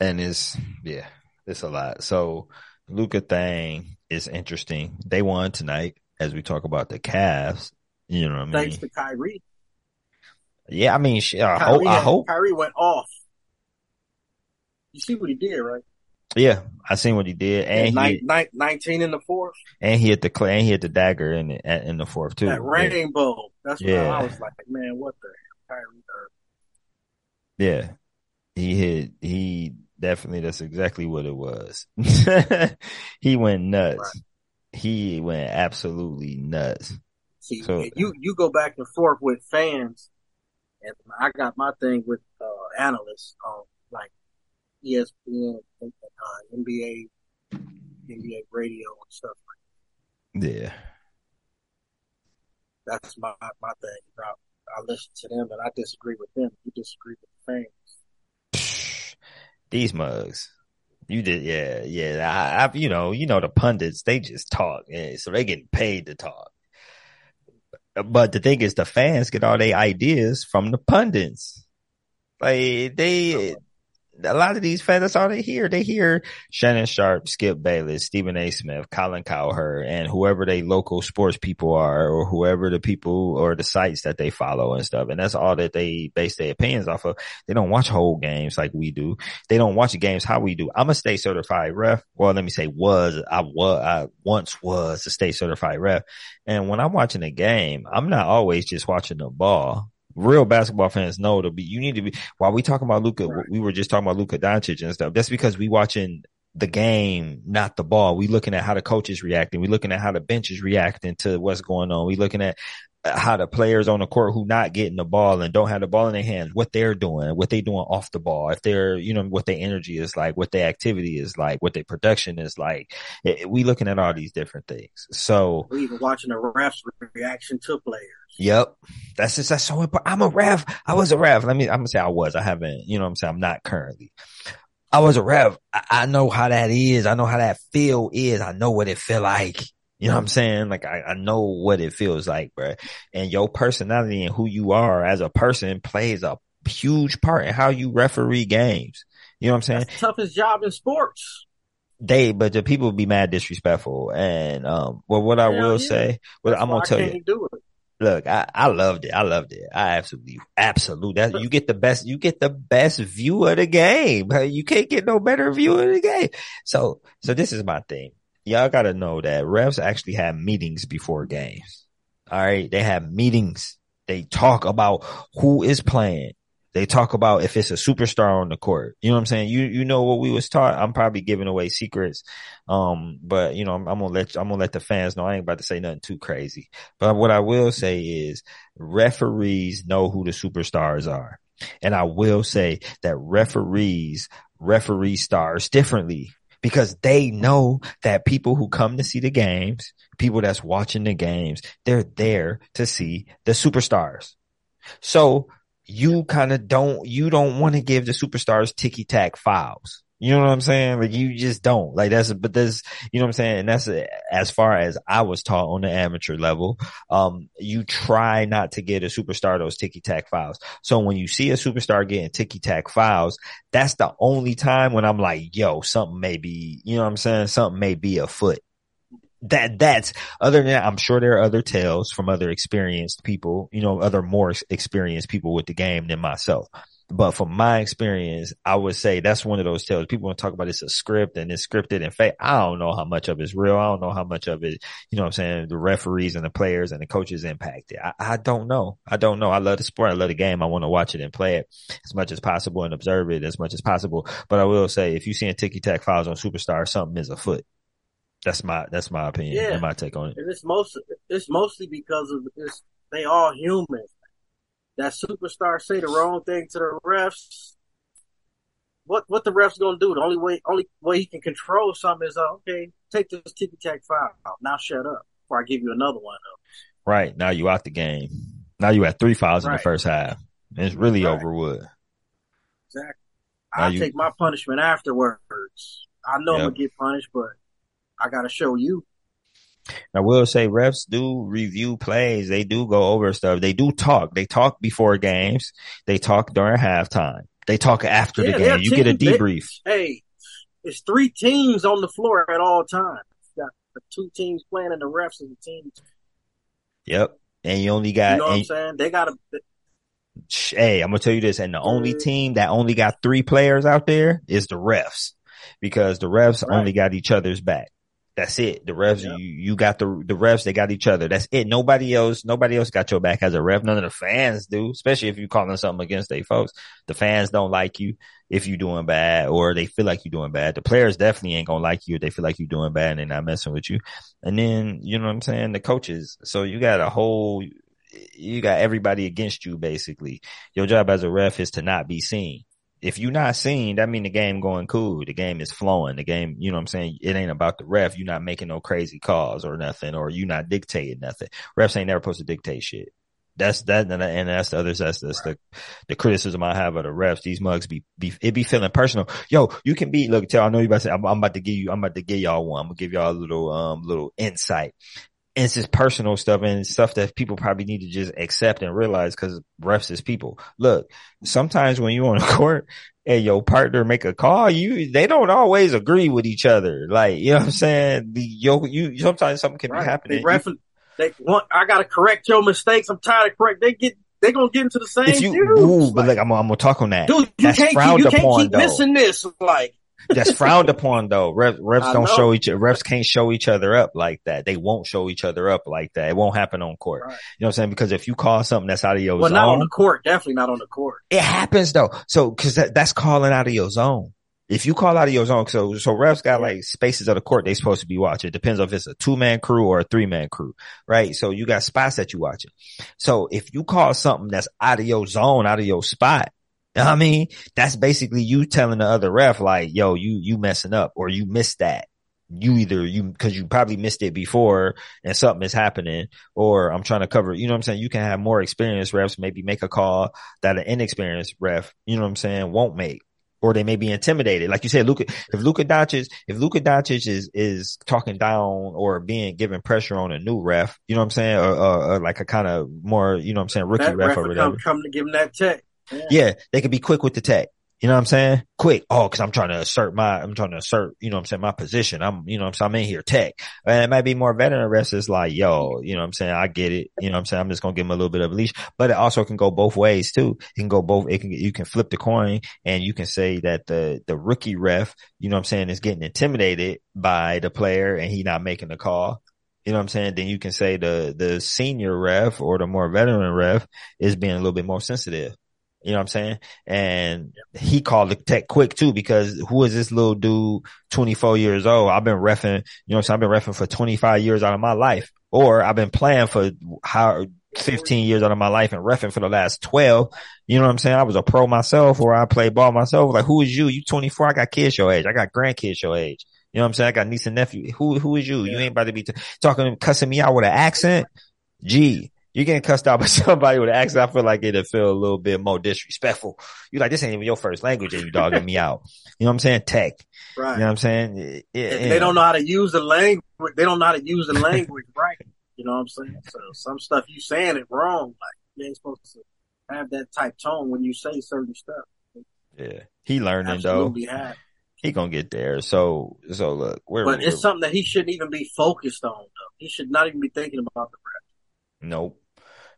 and it's, yeah, it's a lot. So Luka thing is interesting. They won tonight as we talk about the Cavs. You know what I mean? Thanks to Kyrie. Yeah, I mean, I, Kyrie, hope, I hope Kyrie went off. You see what he did, right? Yeah, I seen what he did, and he, hit, nineteen in the fourth, and he hit the and he hit the dagger in the in the fourth too. That rainbow. That's yeah. I was like, man, what the Kyrie Yeah, he hit. He definitely. That's exactly what it was. he went nuts. Right. He went absolutely nuts. See, so, you you go back and forth with fans, and I got my thing with uh, analysts on like ESPN, uh, NBA, NBA radio and stuff like that. Yeah. That's my my thing. I, I listen to them and I disagree with them. You disagree with the fans. These mugs. You did, yeah, yeah. I, I, you know, you know, the pundits, they just talk. Yeah, so they getting paid to talk. But the thing is, the fans get all their ideas from the pundits. Like they, a lot of these fans, that's all they hear. They hear Shannon Sharpe, Skip Bayless, Stephen A. Smith, Colin Cowherd, and whoever they local sports people are, or whoever the people or the sites that they follow and stuff. And that's all that they base their opinions off of. They don't watch whole games like we do. They don't watch games how we do. I'm a state certified ref. Well, let me say was, I was, I once was a state certified ref. And when I'm watching a game, I'm not always just watching the ball real basketball fans know to be, you need to be, while we talking about Luka, right. we were just talking about Luka Doncic and stuff. That's because we watching the game, not the ball. We looking at how the coach is reacting. We looking at how the bench is reacting to what's going on. We looking at how the players on the court who not getting the ball and don't have the ball in their hands, what they're doing, what they doing off the ball, if they're, you know, what their energy is like, what their activity is like, what their production is like. It, we looking at all these different things. So we even watching the refs reaction to players. Yep. That's just, that's so important. I'm a ref. I was a ref. Let me, I'm gonna say I was. I haven't, you know what I'm saying? I'm not currently. I was a ref. I, I know how that is. I know how that feel is. I know what it feel like. You know what I'm saying? Like I, I know what it feels like, bro. And your personality and who you are as a person plays a huge part in how you referee games. You know what I'm saying? Toughest job in sports. They, but the people be mad disrespectful. And, um, well, what I will yeah. say, what I'm gonna tell you, look, I, I loved it. I loved it. I absolutely, absolutely. That, you get the best, you get the best view of the game. You can't get no better view of the game. So, so this is my thing. Y'all got to know that refs actually have meetings before games. All right. They have meetings. They talk about who is playing. They talk about if it's a superstar on the court. You know what I'm saying? You you know what we was taught. I'm probably giving away secrets, um, but you know I'm, I'm gonna let I'm gonna let the fans know. I ain't about to say nothing too crazy. But what I will say is referees know who the superstars are, and I will say that referees referee stars differently because they know that people who come to see the games, people that's watching the games, they're there to see the superstars. So you kind of don't, you don't want to give the superstars ticky tack fouls. You know what I'm saying? Like you just don't like that's, but there's, you know what I'm saying? And that's as far as I was taught on the amateur level. Um, you try not to get a superstar those ticky tack files. So when you see a superstar getting ticky tack files, that's the only time when I'm like, yo, something may be, you know what I'm saying? Something may be afoot that that's other than that, I'm sure there are other tales from other experienced people, you know, other more experienced people with the game than myself. But from my experience, I would say that's one of those tales. People want to talk about it's a script and it's scripted. and fake. I don't know how much of it's real. I don't know how much of it, you know what I'm saying, the referees and the players and the coaches impacted. I, I don't know. I don't know. I love the sport. I love the game. I want to watch it and play it as much as possible and observe it as much as possible. But I will say, if you see a ticky tack fouls on superstar, something is afoot. That's my that's my opinion yeah. and my take on it. And it's most it's mostly because of this. They all human. That superstar say the wrong thing to the refs. What what the refs gonna do? The only way only way he can control something is uh, okay. Take this ticky tack foul. Now shut up before I give you another one. Right now you out the game. Now you had three fouls right. in the first half. And it's really right. over with. Exactly. I you... take my punishment afterwards. I know yep. I'm gonna get punished, but I gotta show you. I will say refs do review plays. They do go over stuff. They do talk. They talk before games. They talk during halftime. They talk after yeah, the game. You get a debrief. They, hey, it's three teams on the floor at all times. You got the two teams playing and the refs and the teams. Yep. And you only got. You know what I'm saying? They got a. Hey, I'm gonna tell you this, and the only team that only got three players out there is the refs, because the refs right. only got each other's back. That's it. The refs, yep. you, you got the, the refs, they got each other. That's it. Nobody else, nobody else got your back as a ref. None of the fans do, especially if you're calling something against their folks. The fans don't like you if you're doing bad or they feel like you're doing bad. The players definitely ain't gonna like you if they feel like you're doing bad and they're not messing with you. And then, you know what I'm saying? The coaches. So you got a whole, you got everybody against you basically. Your job as a ref is to not be seen if you're not seen, that mean the game going cool. The game is flowing. The game, you know what I'm saying? It ain't about the ref. You're not making no crazy calls or nothing, or you not dictating nothing. Refs ain't never supposed to dictate shit. That's that, and that's the others. That's, that's the, the criticism I have of the refs. These mugs be, be, it be feeling personal. Yo, you can be, look, tell, I know you about to say, I'm, I'm about to give you, I'm about to give y'all one. I'm gonna give y'all a little, um, little insight And it's just personal stuff and stuff that people probably need to just accept and realize because refs is people. Look, sometimes when you're on a court and your partner make a call, you they don't always agree with each other. Like you know what I'm saying? The yo, you sometimes something can Right. be happening. They ref, they want, I gotta correct your mistakes. I'm tired of correct. They get, they gonna get into the same if you, ooh, but Like, I'm, I'm gonna talk on that. dude, you that's can't frowned keep, you can't keep though. missing this. Like, That's frowned upon though. Refs, refs don't know. show each other. refs can't show each other up like that. They won't show each other up like that. It won't happen on court. Right. You know what I'm saying? Because if you call something that's out of your zone. well, not on the court. Definitely not on the court. it happens though. So cause that, that's calling out of your zone. If you call out of your zone, so so refs got like spaces of the court they supposed to be watching. It depends if it's a two man crew or a three man crew, right? So you got spots that you watching. So if you call something that's out of your zone, out of your spot, you know what I mean, that's basically you telling the other ref like, yo, you you messing up or you missed that. You either you because you probably missed it before and something is happening, or I'm trying to cover. You know what I'm saying? You can have more experienced refs maybe make a call that an inexperienced ref, you know what I'm saying, won't make. Or they may be intimidated. Like you said, Luka, if Luka Doncic, if Luka Doncic is, is talking down or being given pressure on a new ref, you know what I'm saying? Or, or, or like a kind of more, you know what I'm saying, rookie That ref ref or whatever. come, come to give him that check. Yeah. Yeah, they could be quick with the tech. You know what I'm saying? Quick. Oh, cause I'm trying to assert my, I'm trying to assert, you know what I'm saying, my position. I'm, you know what I'm saying? I'm in here tech. And it might be more veteran refs is like, yo, you know what I'm saying? I get it. You know what I'm saying? I'm just going to give him a little bit of a leash, but it also can go both ways too. It can go both. It can, you can flip the coin and you can say that the, the rookie ref, you know what I'm saying, is getting intimidated by the player and he not making the call. You know what I'm saying? Then you can say the, the senior ref or the more veteran ref is being a little bit more sensitive. You know what I'm saying? And he called the tech quick too because who is this little dude, 24 years old? I've been refing, you know what I'm saying? I've been refing for 25 years out of my life or I've been playing for how 15 years out of my life and refing for the last 12. You know what I'm saying? I was a pro myself or I played ball myself. Like who is you? You 24. I got kids your age. I got grandkids your age. You know what I'm saying? I got niece and nephew. Who, who is you? You ain't about to be t- talking, cussing me out with an accent. Gee, you're getting cussed out by somebody with an accent. I feel like it'll feel a little bit more disrespectful. You like, this ain't even your first language and you dogging me out. You know what I'm saying? Tech. Right. You know what I'm saying? It- it- they don't know how to use the language. They don't know how to use the language right. You know what I'm saying? So some stuff you saying it wrong. Like you ain't supposed to have that type tone when you say certain stuff. Yeah. He learning though. Have. He gonna get there. So, so look, we're, But we're it's something that he shouldn't even be focused on. Though he should not even be thinking about the ref. Nope.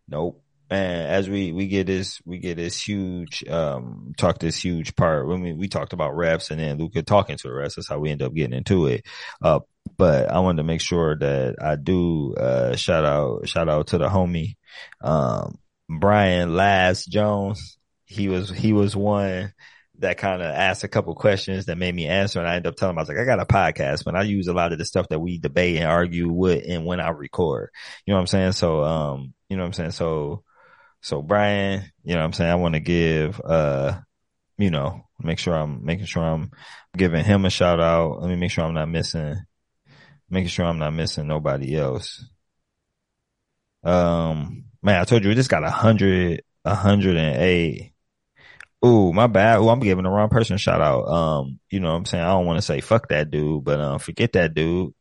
Nope. And as we, we get this, we get this huge, um, talk this huge part when we, we talked about reps and then Luka talking to the refs. That's how we end up getting into it. Uh, but I wanted to make sure that I do, uh, shout out, shout out to the homie, um, Brian Last Jones. He was, he was one that kind of asked a couple questions that made me answer. And I ended up telling him, I was like, I got a podcast, but I use a lot of the stuff that we debate and argue with and when I record. You know what I'm saying? So, um, you know what I'm saying? So, so Brian, you know what I'm saying? I want to give, uh, you know, make sure I'm making sure I'm giving him a shout out. Let me make sure I'm not missing, making sure I'm not missing nobody else. Um, man, I told you, we just got a hundred, a hundred and eight. Ooh, my bad. Ooh, I'm giving the wrong person a shout out. Um, you know what I'm saying? I don't want to say fuck that dude, but, um, forget that dude.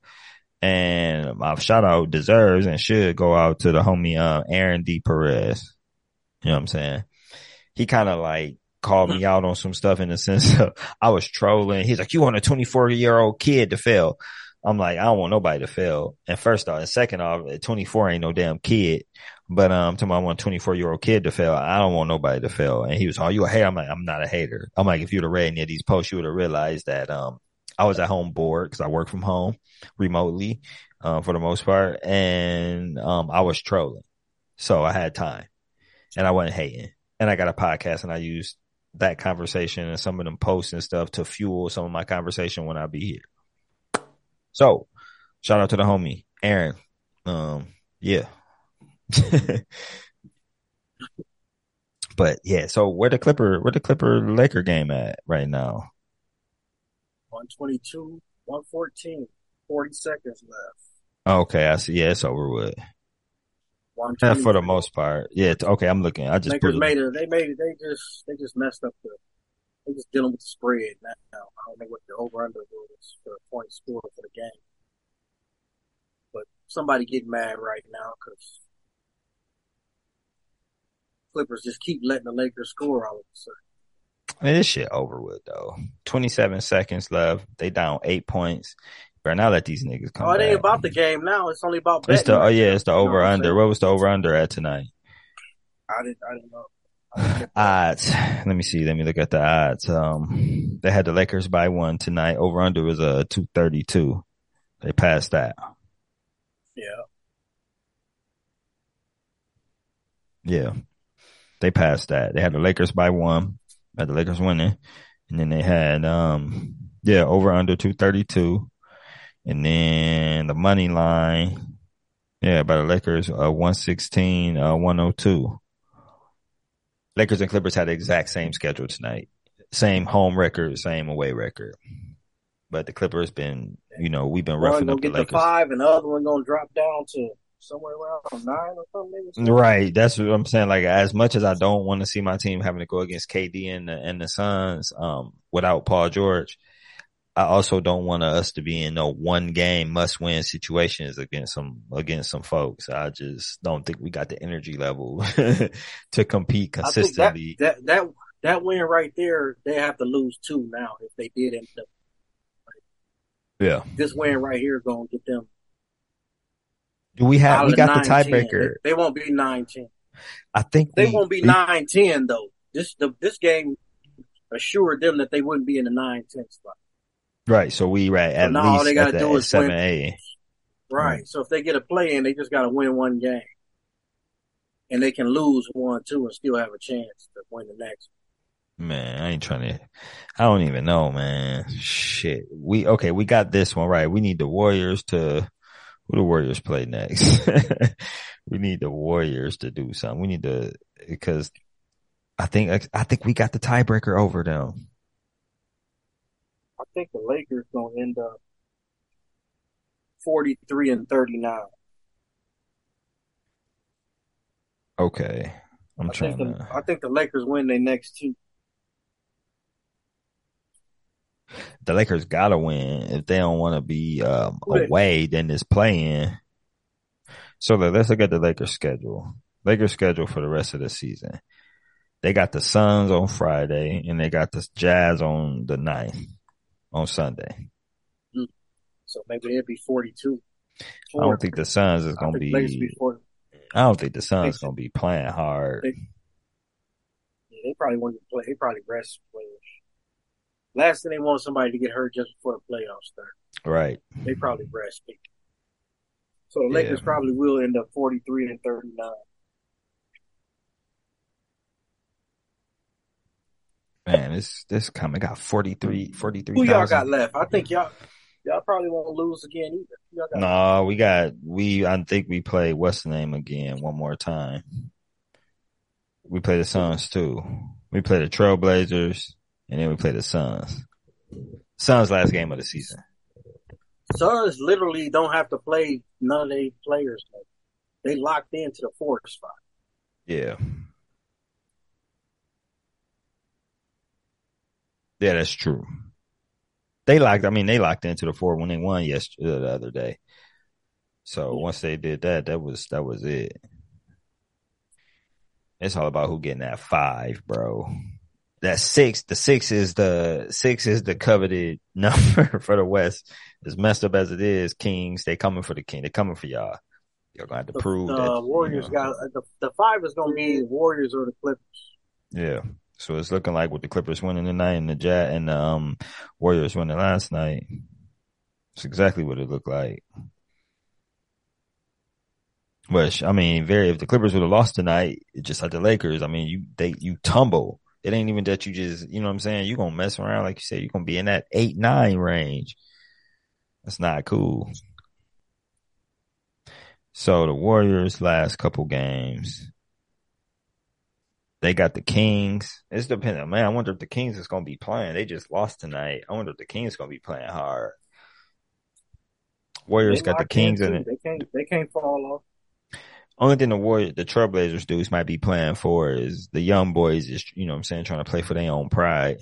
And my shout out deserves and should go out to the homie, uh, Aaron D. Perez. You know what I'm saying? He kind of like called me out on some stuff in the sense of I was trolling. He's like, you want a 24 year old kid to fail. I'm like, I don't want nobody to fail. And first off, and second off, 24 ain't no damn kid. But um, to my one 24 year old kid to fail, I don't want nobody to fail. And he was, oh, you a hater? I'm like, I'm not a hater. I'm like, if you'd have read any of these posts, you would have realized that um, I was at home bored because I work from home remotely uh, for the most part, and um, I was trolling, so I had time, and I wasn't hating. And I got a podcast, and I used that conversation and some of them posts and stuff to fuel some of my conversation when I be here. So, shout out to the homie Aaron. Um, yeah. but yeah, so where the Clipper, where the Clipper Laker game at right now? 122, 114, 40 seconds left. Okay, I see. Yeah, it's over with. Yeah, for the most part. Yeah. Okay, I'm looking. I just Lakers made it. They made it. They just they just messed up the. They just dealing with the spread now. I don't know what the over under was for point score for the game, but somebody get mad right now because Clippers just keep letting the Lakers score all of a sudden. I mean, this shit over with though. 27 seconds left. They down eight points. Better not let these niggas come Oh, it ain't about the game now. It's only about It's the, oh yeah, it's the You over what under. What was the over under at tonight? I didn't. I didn't know. I didn't. Odds. Let me see. Let me look at the odds. Um, they had the Lakers by one tonight. Over under was a uh, 232. They passed that. yeah. Yeah. They passed that. They had the Lakers by one. Had the Lakers winning. And then they had, um, yeah, over under 232. And then the money line. Yeah, by the Lakers, uh, 116, uh, 102. Lakers and Clippers had the exact same schedule tonight. Same home record, same away record. But the Clippers been, you know, we've been One roughing up the get the Lakers. five, and the other one gonna drop down to somewhere around nine or something. Maybe. Right. That's what I'm saying. Like as much as I don't want to see my team having to go against KD and the and the Suns, um, without Paul George, I also don't want us to be in no one game must win situations against some against some folks. I just don't think we got the energy level to compete think that, consistently. that that that win right there, they have to lose two now if they did end up. yeah. This win right here gonna get them. Do we have we got the 9-10. tiebreaker? They, they won't be nine ten. I think They we, won't be we- nine ten though. This the this game assured them that they wouldn't be in the nine ten spot. Right. So we right at all least they gotta the do is seven win. A. Right. So if they get a play in, they just gotta win one game. And they can lose one, two, and still have a chance to win the next. Man, I ain't trying to. I don't even know, man. Shit. We okay. We got this one right. We need the Warriors to. Who the Warriors play next? we need the Warriors to do something. We need to because I think I think we got the tiebreaker over them. I think the Lakers gonna end up forty three and thirty nine. Okay, I'm I trying think the to. I think the Lakers win their next two. The Lakers gotta win if they don't want to be um, away. Then it's playing. So let- let's look at the Lakers schedule. Lakers schedule for the rest of the season. They got the Suns on Friday and they got the Jazz on the 9th on Sunday. So maybe they'd be forty two. I don't think the Suns is the Lakers be. be I don't think the Suns Think- gonna be playing hard. They- Yeah, they probably want to play. They probably rest players. Last thing they want somebody to get hurt just before the playoffs start. Right. They probably rest people. So the Yeah. Lakers probably will end up forty three and thirty nine. Man, this this coming got 43 Who 43,000. y'all got left? I think y'all y'all probably won't lose again either. No, we got we. I think we play what's the name again one more time. We play the Suns too. We play the Trailblazers, and then we play the Suns. Suns last game of the season. Suns literally don't have to play none of their players. They locked into the fourth spot. Yeah, yeah, that's true. They locked. I mean, they locked into the four when they won yesterday uh, the other day. So once they did that, that was that was it. It's all about who getting that five, bro. That six, the six is the six is the coveted number for the West. As messed up as it is, Kings, they coming for the king. They coming for y'all. Y'all gonna have to The, prove the that. you Warriors know. got the, the five is gonna be Warriors or the Clippers. Yeah. So it's looking like with the Clippers winning tonight and the Jazz and the um, Warriors winning last night. It's exactly what it looked like. Which I mean, very if the Clippers would have lost tonight, just like the Lakers, I mean, you they you tumble. It ain't even that you just you know what I'm saying. You're gonna mess around like you said. you're gonna be in that eight nine range. That's not cool. So the Warriors last couple games, they got the Kings. It's dependent, man. I wonder if the Kings is gonna be playing. They just lost tonight. I wonder if the Kings gonna be playing hard. Warriors They got the Kings in it. They can't they can't fall off. Only thing the Warriors, the Trailblazers dudes might be playing for is the young boys is, you know what I'm saying, trying to play for their own pride.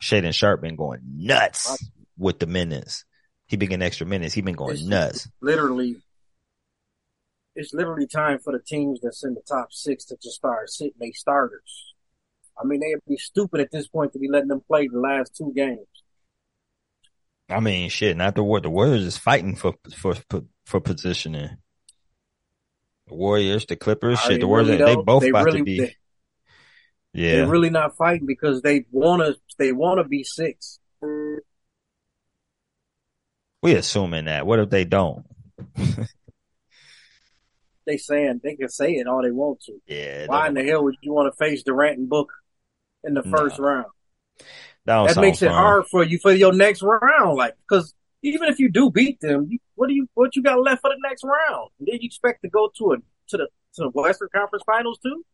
Shaedon Sharpe been going nuts with the minutes. He been getting extra minutes. He been going It's nuts. literally, it's literally time for the teams that's in the top six to just start sitting their starters. I mean, they'd be stupid at this point to be letting them play the last two games. I mean, shit. Not the war. The Warriors is fighting for for for, for positioning. Warriors, the Clippers, shit. The Warriors, really, they both They about really- to be. they- yeah, They're really not fighting because they wanna they wanna be six. we assuming that. What if they don't? They saying they can say it all they want to. Yeah, Why in the hell would you want to face Durant and Booker in the first Nah. round? that, that makes it fun. hard for you for your next round. Like, because even if you do beat them, you, what do you what you got left for the next round? And then you expect to go to a to the to the Western Conference Finals too?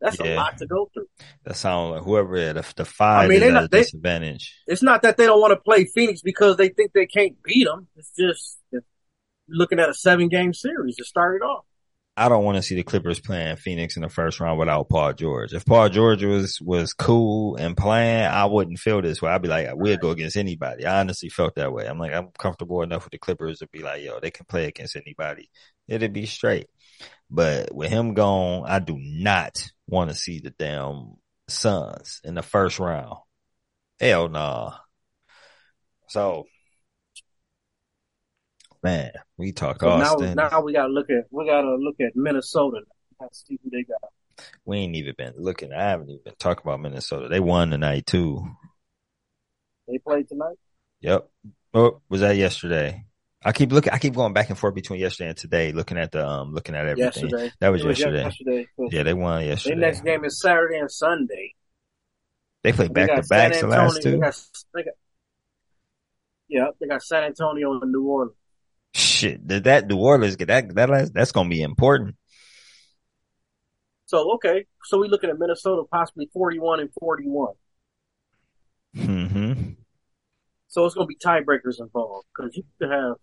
That's a lot to go through. That sound like whoever it- the, the five I mean, is they at not- a they- disadvantage. It's not that they don't want to play Phoenix because they think they can't beat them. It's just looking at a seven game series to start it off. I don't want to see the Clippers playing Phoenix in the first round without Paul George. If Paul George was was cool and playing, I wouldn't feel this way. I'd be like, we'll go against anybody. I honestly felt that way. I'm like, I'm comfortable enough with the Clippers to be like, yo, they can play against anybody. It'd be straight. But with him gone, I do not want to see the damn Suns in the first round. Hell nah. So, man, we talk So now Austin. now we gotta look at we gotta look at Minnesota. Let's see who they got. we ain't even been looking. I haven't even been talking about Minnesota. They won tonight too. They played tonight. Yep. Oh, was that yesterday? I keep looking. I keep going back and forth between yesterday and today, looking at the um, looking at everything. Yesterday. That was was yesterday. yesterday. Yeah, they won yesterday. Their next game is Saturday and Sunday. They played They back to back the last two. They got, they got, yeah, they got San Antonio and New Orleans. Shit, did that New Orleans get that? That last, that's gonna be important. So okay, so we looking at Minnesota possibly forty-one and forty-one. hmm So it's gonna be tiebreakers involved because you could have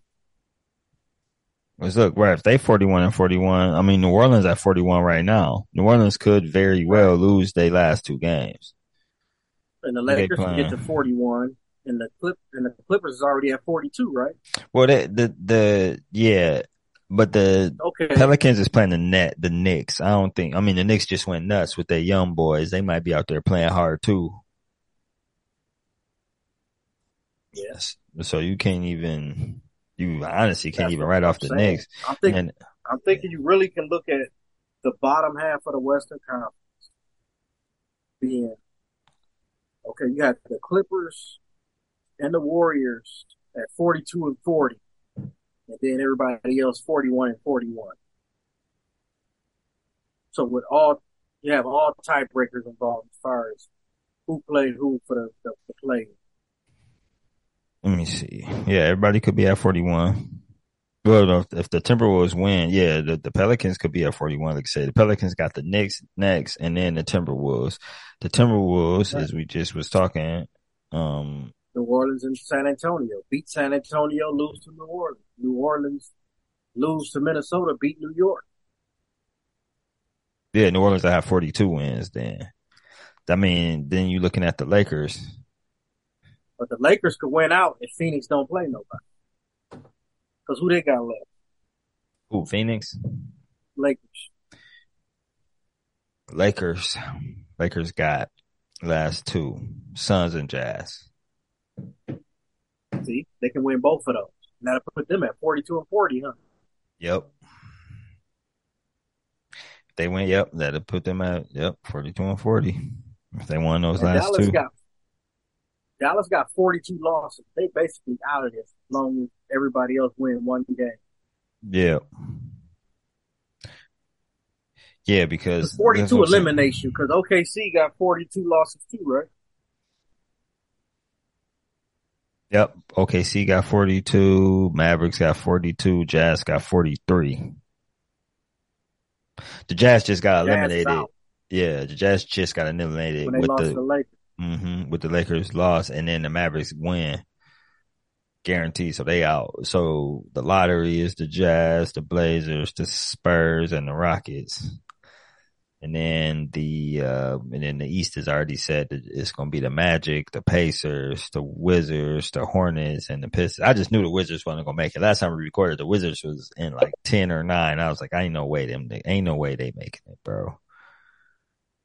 Let's look. Right, if they forty one and forty one, I mean New Orleans at forty one right now. New Orleans could very well lose their last two games. and the Lakers can get to forty-one, and the Clip and the Clippers is already at forty-two, right? Well, they, the the yeah, but the Okay, Pelicans is playing the net, the Knicks. I don't think. I mean, the Knicks just went nuts with their young boys. They might be out there playing hard too. Yes. So you can't even. You honestly can't That's even write I'm off the saying. Knicks. I'm thinking And I'm thinking you really can look at the bottom half of the Western Conference being okay. You got the Clippers and the Warriors at 42 and 40, and then everybody else 41 and 41. So with all you have all tiebreakers involved as far as who played who for the, the, the play. let me see. Yeah, everybody could be at forty one. Well, if, if the Timberwolves win, yeah, the, the Pelicans could be at 41. Like I say, the Pelicans got the Knicks next and then the Timberwolves. The Timberwolves, Right. as we just was talking, um, New Orleans and San Antonio beat San Antonio, lose to New Orleans. New Orleans lose to Minnesota, beat New York. Yeah, New Orleans I have 42 wins then. I mean, then you're looking at the Lakers. But the Lakers could win out if Phoenix don't play nobody. Because who they got left? Who, Phoenix? Lakers. Lakers. Lakers got last two. Suns and Jazz. See, they can win both of those. And that'll put them at 42 and 40, huh? Yep. If they win, yep, that'll put them at, yep, 42 and 40. If they won those And last Dallas two. got Dallas got 42 losses. They basically out of this as long as everybody else win one game. yeah. Yeah, because. It's 42 that's what elimination because OKC got 42 losses too, right? Yep. OKC got 42. Mavericks got 42. Jazz got 43. The Jazz just got Jazz eliminated. out Yeah, the Jazz just got eliminated when they with lost the the Lakers. hmm with the Lakers loss, and then the Mavericks win, guaranteed. So they out. So the lottery is the Jazz, the Blazers, the Spurs, and the Rockets. And then the uh, and then the East has already said that it's going to be the Magic, the Pacers, the Wizards, the Hornets, and the Pistons. I just knew the Wizards wasn't going to make it. Last time we recorded, the Wizards was in like ten or nine. I was like, I ain't no way them. They, ain't no way they making it, bro.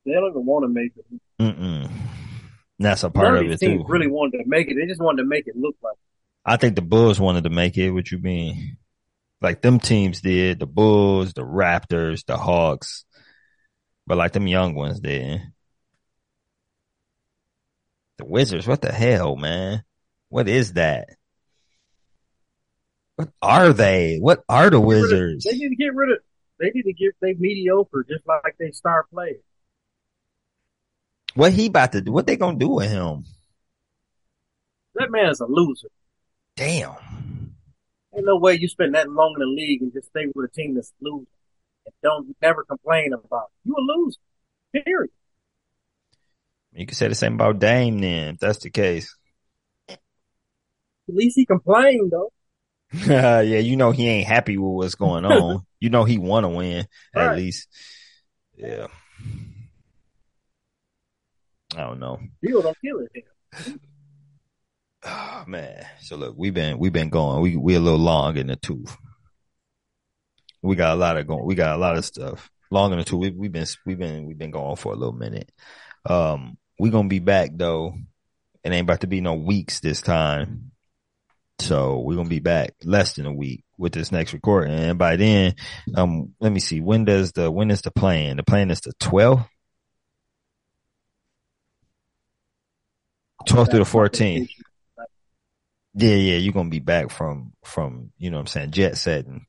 They don't even want to make it. Mm-mm. That's a part None of these it too. really wanted to make it. They just wanted to make it look like. I think the Bulls wanted to make it. What you mean? Like them teams did. The Bulls, the Raptors, the Hawks, but like them young ones did. The Wizards, what the hell, man? What is that? What are they? What are the of- Wizards? They need to get rid of. They need to get they mediocre just like they star players. What he about to do? What they gonna do with him? That man is a loser. Damn. Ain't no way you spend that long in the league and just stay with a team that's losing and don't never complain about it. You a loser. Period. You can say the same about Dame then, if that's the case. At least he complained though. yeah, you know he ain't happy with what's going on. you know he want to win at Right. least. Yeah. I don't know. Deal don't kill it. Oh, man. So look, we've been we've been going. We we a little long in the tooth. We got a lot of going. We got a lot of stuff Longer than two. We, we've been we've been we've been going for a little minute. Um, we gonna be back though. It ain't about to be no weeks this time. So we're gonna be back less than a week with this next recording. And by then, um, let me see. When does the when is the plan? The plan is the 12th? 12th through the 14th. Yeah, yeah, you're gonna be back from from you know what I'm saying, jet setting,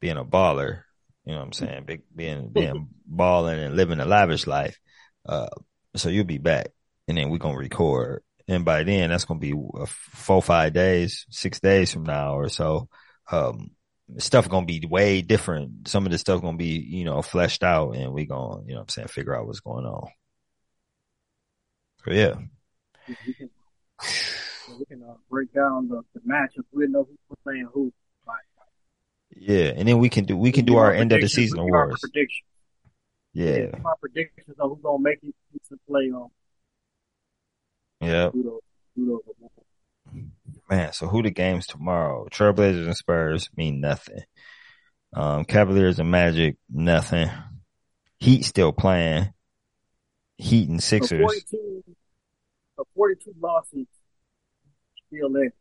being a baller, you know what I'm saying, big being being balling and living a lavish life. Uh so you'll be back and then we're gonna record. And by then that's gonna be uh, four, five days, six days from now or so. Um stuff gonna be way different. Some of the stuff gonna be, you know, fleshed out and we gonna, you know what I'm saying, figure out what's going on. So yeah. We can, we can uh, break down the, the matchups. We know who's playing who. Yeah. And then we can do we can do Give our our end of the season awards. Predictions. Yeah. Give our predictions on who's gonna make it to play on. Yeah. Who those, who those awards. Man, so who the games tomorrow? Trailblazers and Spurs mean nothing. Um, Cavaliers and Magic, nothing. Heat still playing. Heat and Sixers. 42, so 42 losses still there.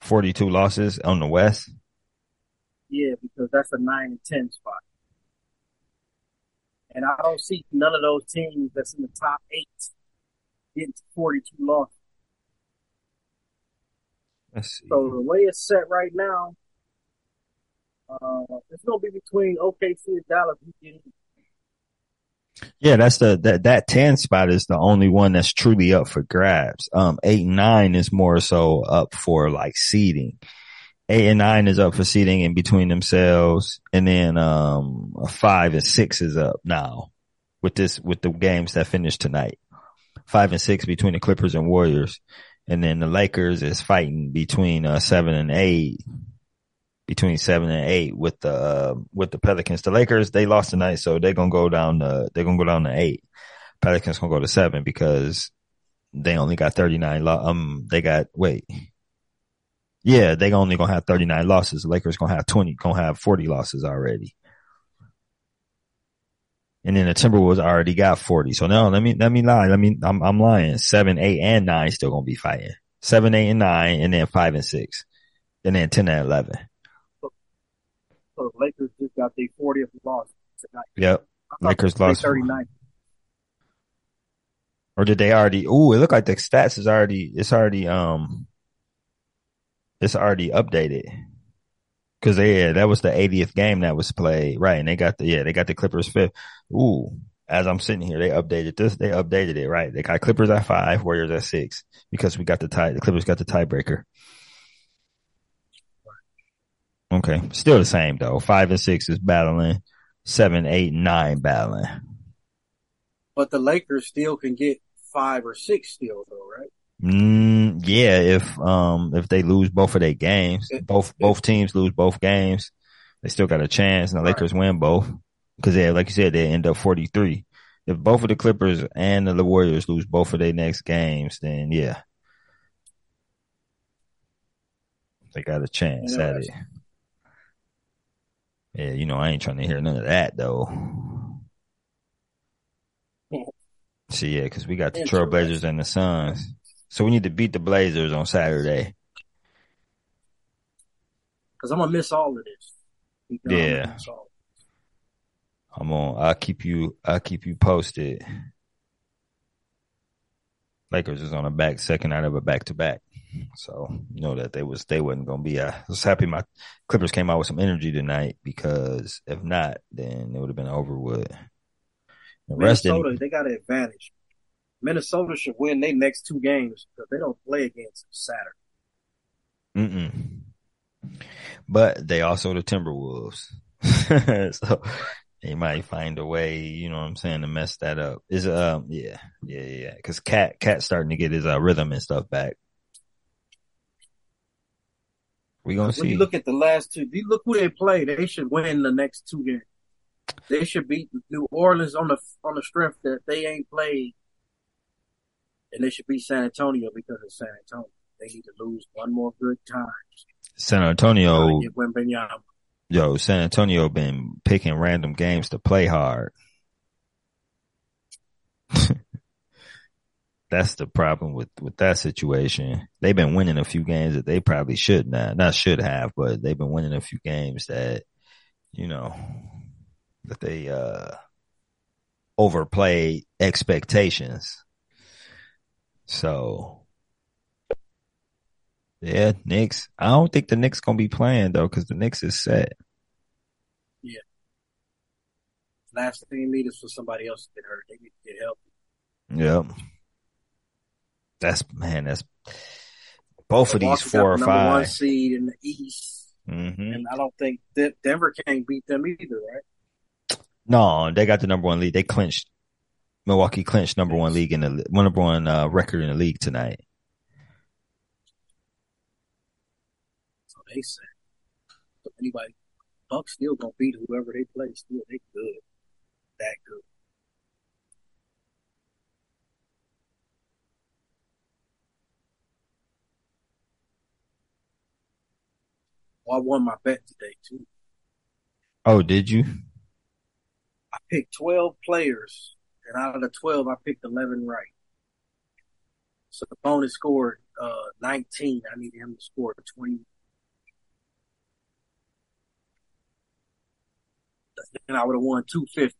42 losses on the West. Yeah, because that's a 9 and 10 spot. And I don't see none of those teams that's in the top eight getting to 42 losses. Let's see. So the way it's set right now, uh, it's going to be between OKC and Dallas. who get in. Yeah, that's the, that, that 10 spot is the only one that's truly up for grabs. Um, eight and nine is more so up for like seeding. Eight and nine is up for seeding in between themselves. And then, um, five and six is up now with this, with the games that finished tonight. Five and six between the Clippers and Warriors. And then the Lakers is fighting between, uh, seven and eight between seven and eight with the uh, with the Pelicans. The Lakers they lost tonight, so they're gonna go down to they're gonna go down to eight. Pelicans gonna go to seven because they only got thirty nine. Lo- um, they got wait, yeah, they only gonna have thirty nine losses. The Lakers gonna have twenty, gonna have forty losses already. And then the Timberwolves already got 40. So no, let me, let me lie. Let me, I'm, I'm lying. Seven, eight, and nine still gonna be fighting. Seven, eight, and nine, and then five and six. And then 10 and 11. So the Lakers just got their 40th loss tonight. Yep. Lakers lost. 39. Or did they already? Ooh, it looked like the stats is already. It's already. Um. It's already updated. Cause yeah, that was the 80th game that was played, right? And they got the yeah, they got the Clippers fifth. Ooh, as I'm sitting here, they updated this. They updated it, right? They got Clippers at five, Warriors at six, because we got the tie. The Clippers got the tiebreaker. Okay, still the same though. Five and six is battling. Seven, eight, nine battling. But the Lakers still can get five or six still though, right? Mm, yeah, if um if they lose both of their games, both both teams lose both games, they still got a chance, and the. Lakers win both. because they, like you said, they end up 43. If both of the Clippers and the Warriors lose both of their next games, then yeah, they got a chance at it. Yeah, you know, I ain't trying to hear none of that though. See, yeah, because we got the Trailblazers and the Suns. So we need to beat the Blazers on Saturday. Because I'm gonna miss all of this. Yeah. I'm on. I'll keep you. I'll keep you posted. Lakers is on a back second out of a back to back, so you know that they was they wasn't gonna be. I was happy my Clippers came out with some energy tonight because if not, then it would have been over with. The Minnesota, they got an advantage. Minnesota should win their next two games because they don't play against Saturday. Mm-mm. But they also the Timberwolves, so they might find a way. You know what I'm saying to mess that up. Is um yeah yeah yeah because KAT KAT's starting to get his uh, rhythm and stuff back. We gonna when see. you look at the last two, you look who they play. They should win the next two games. They should beat New Orleans on the on the strength that they ain't played, and they should beat San Antonio because of San Antonio. They need to lose one more good time. San Antonio, yo, San Antonio been picking random games to play hard. That's the problem with, with that situation. They've been winning a few games that they probably should not, not should have, but they've been winning a few games that, you know, that they, uh, overplayed expectations. So, yeah, Knicks. I don't think the Knicks gonna be playing though, because the Knicks is set. Yeah. Last thing they need is for somebody else to get hurt. They need to get help. Yep. That's man. That's both of these four or number one five. seed in the East, Mm-hmm. and I don't think that Denver can't beat them either, right? No, they got the number one lead. They clinched. Milwaukee clinched number one league in the number one uh, record in the league tonight. So they say. So anybody, Bucks still gonna beat whoever they play. Still, they good, that good. Well, I won my bet today too. Oh, did you? I picked twelve players, and out of the twelve, I picked eleven right. So the bonus scored uh, nineteen. I needed him to score twenty. And I would have won two fifty.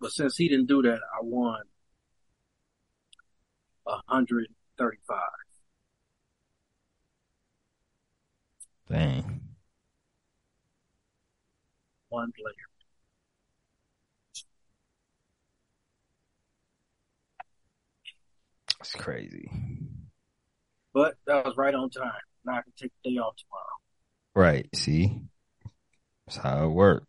But since he didn't do that, I won hundred thirty-five. Dang. One player. That's crazy. But that was right on time. Now I can take the day off tomorrow. Right. See? That's how it worked.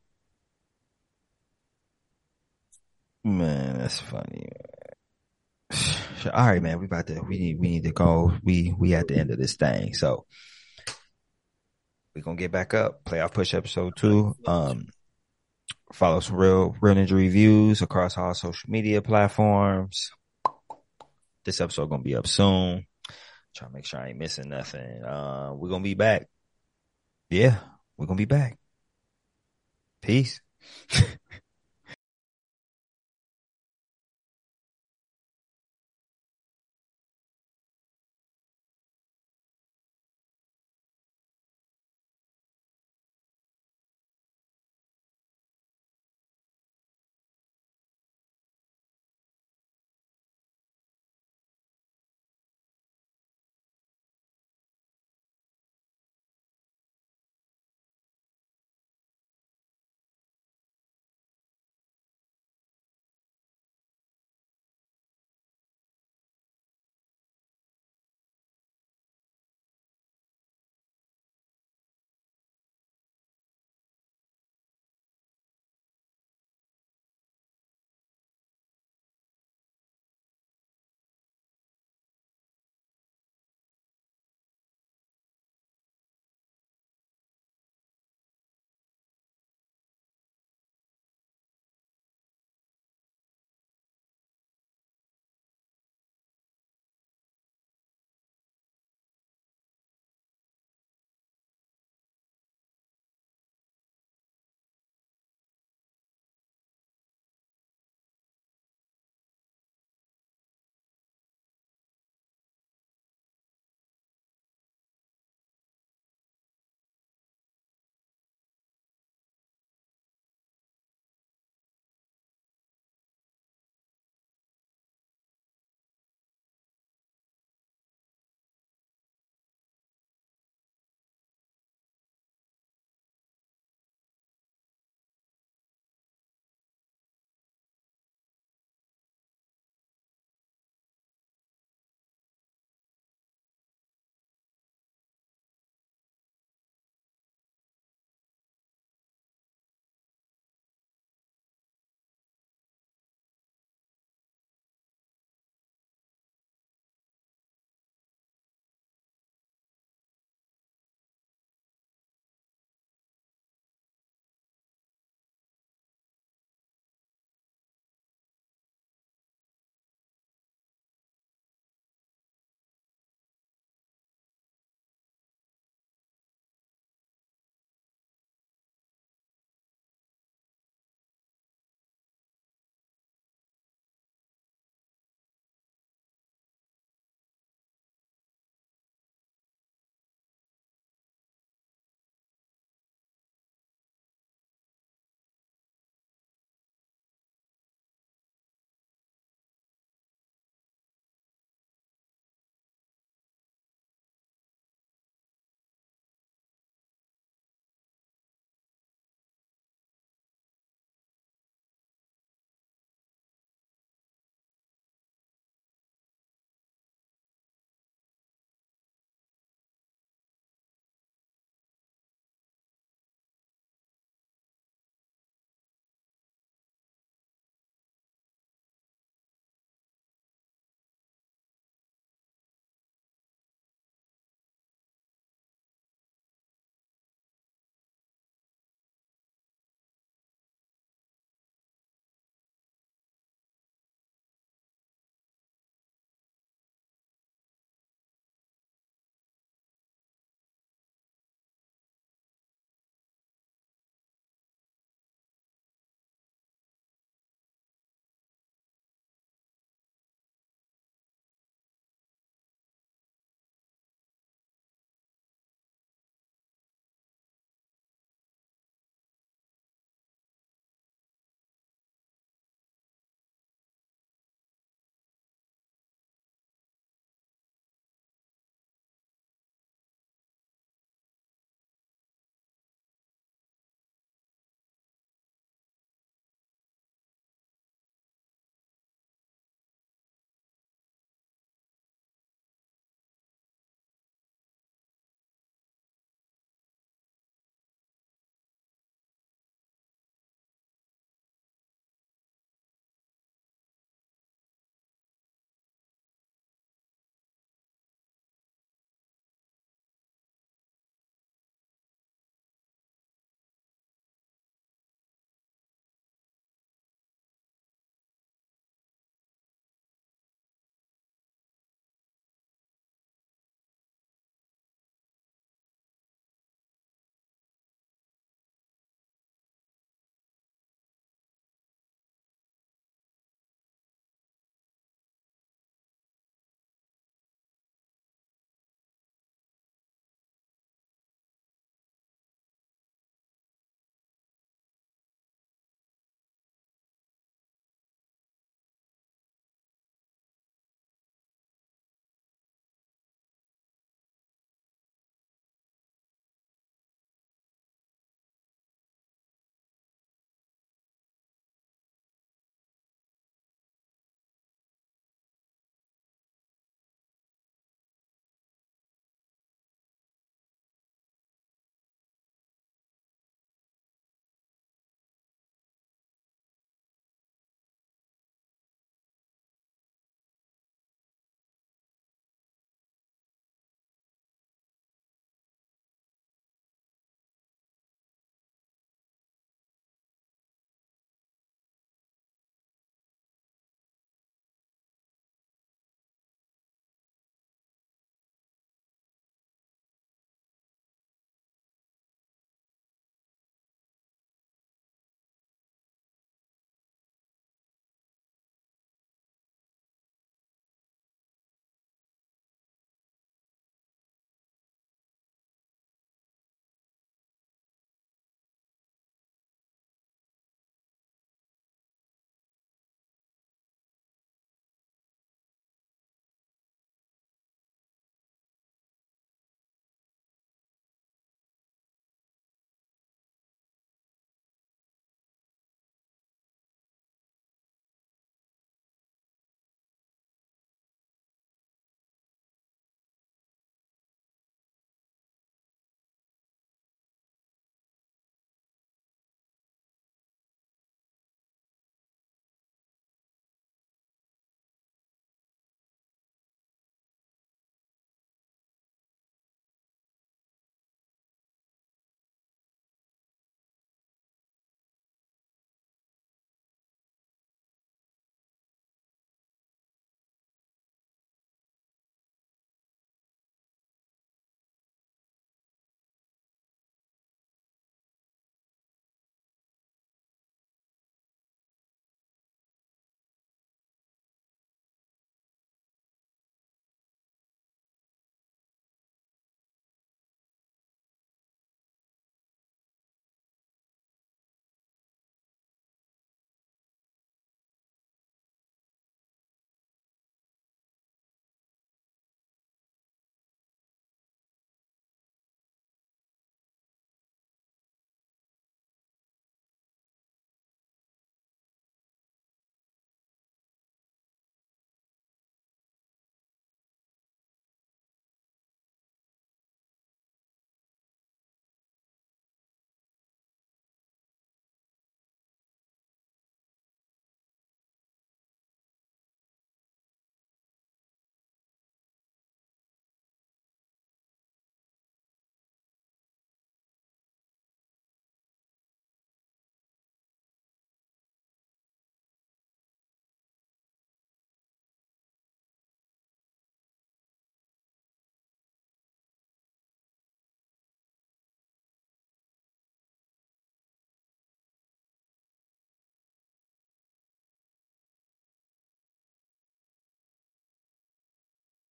Man, that's funny. All right, man. We about to we need we need to go. We we at the end of this thing. So we're gonna get back up. Playoff push episode two. Um follow some real real ninja reviews across all social media platforms. This episode gonna be up soon. Try to make sure I ain't missing nothing. Uh we're gonna be back. Yeah, we're gonna be back. Peace.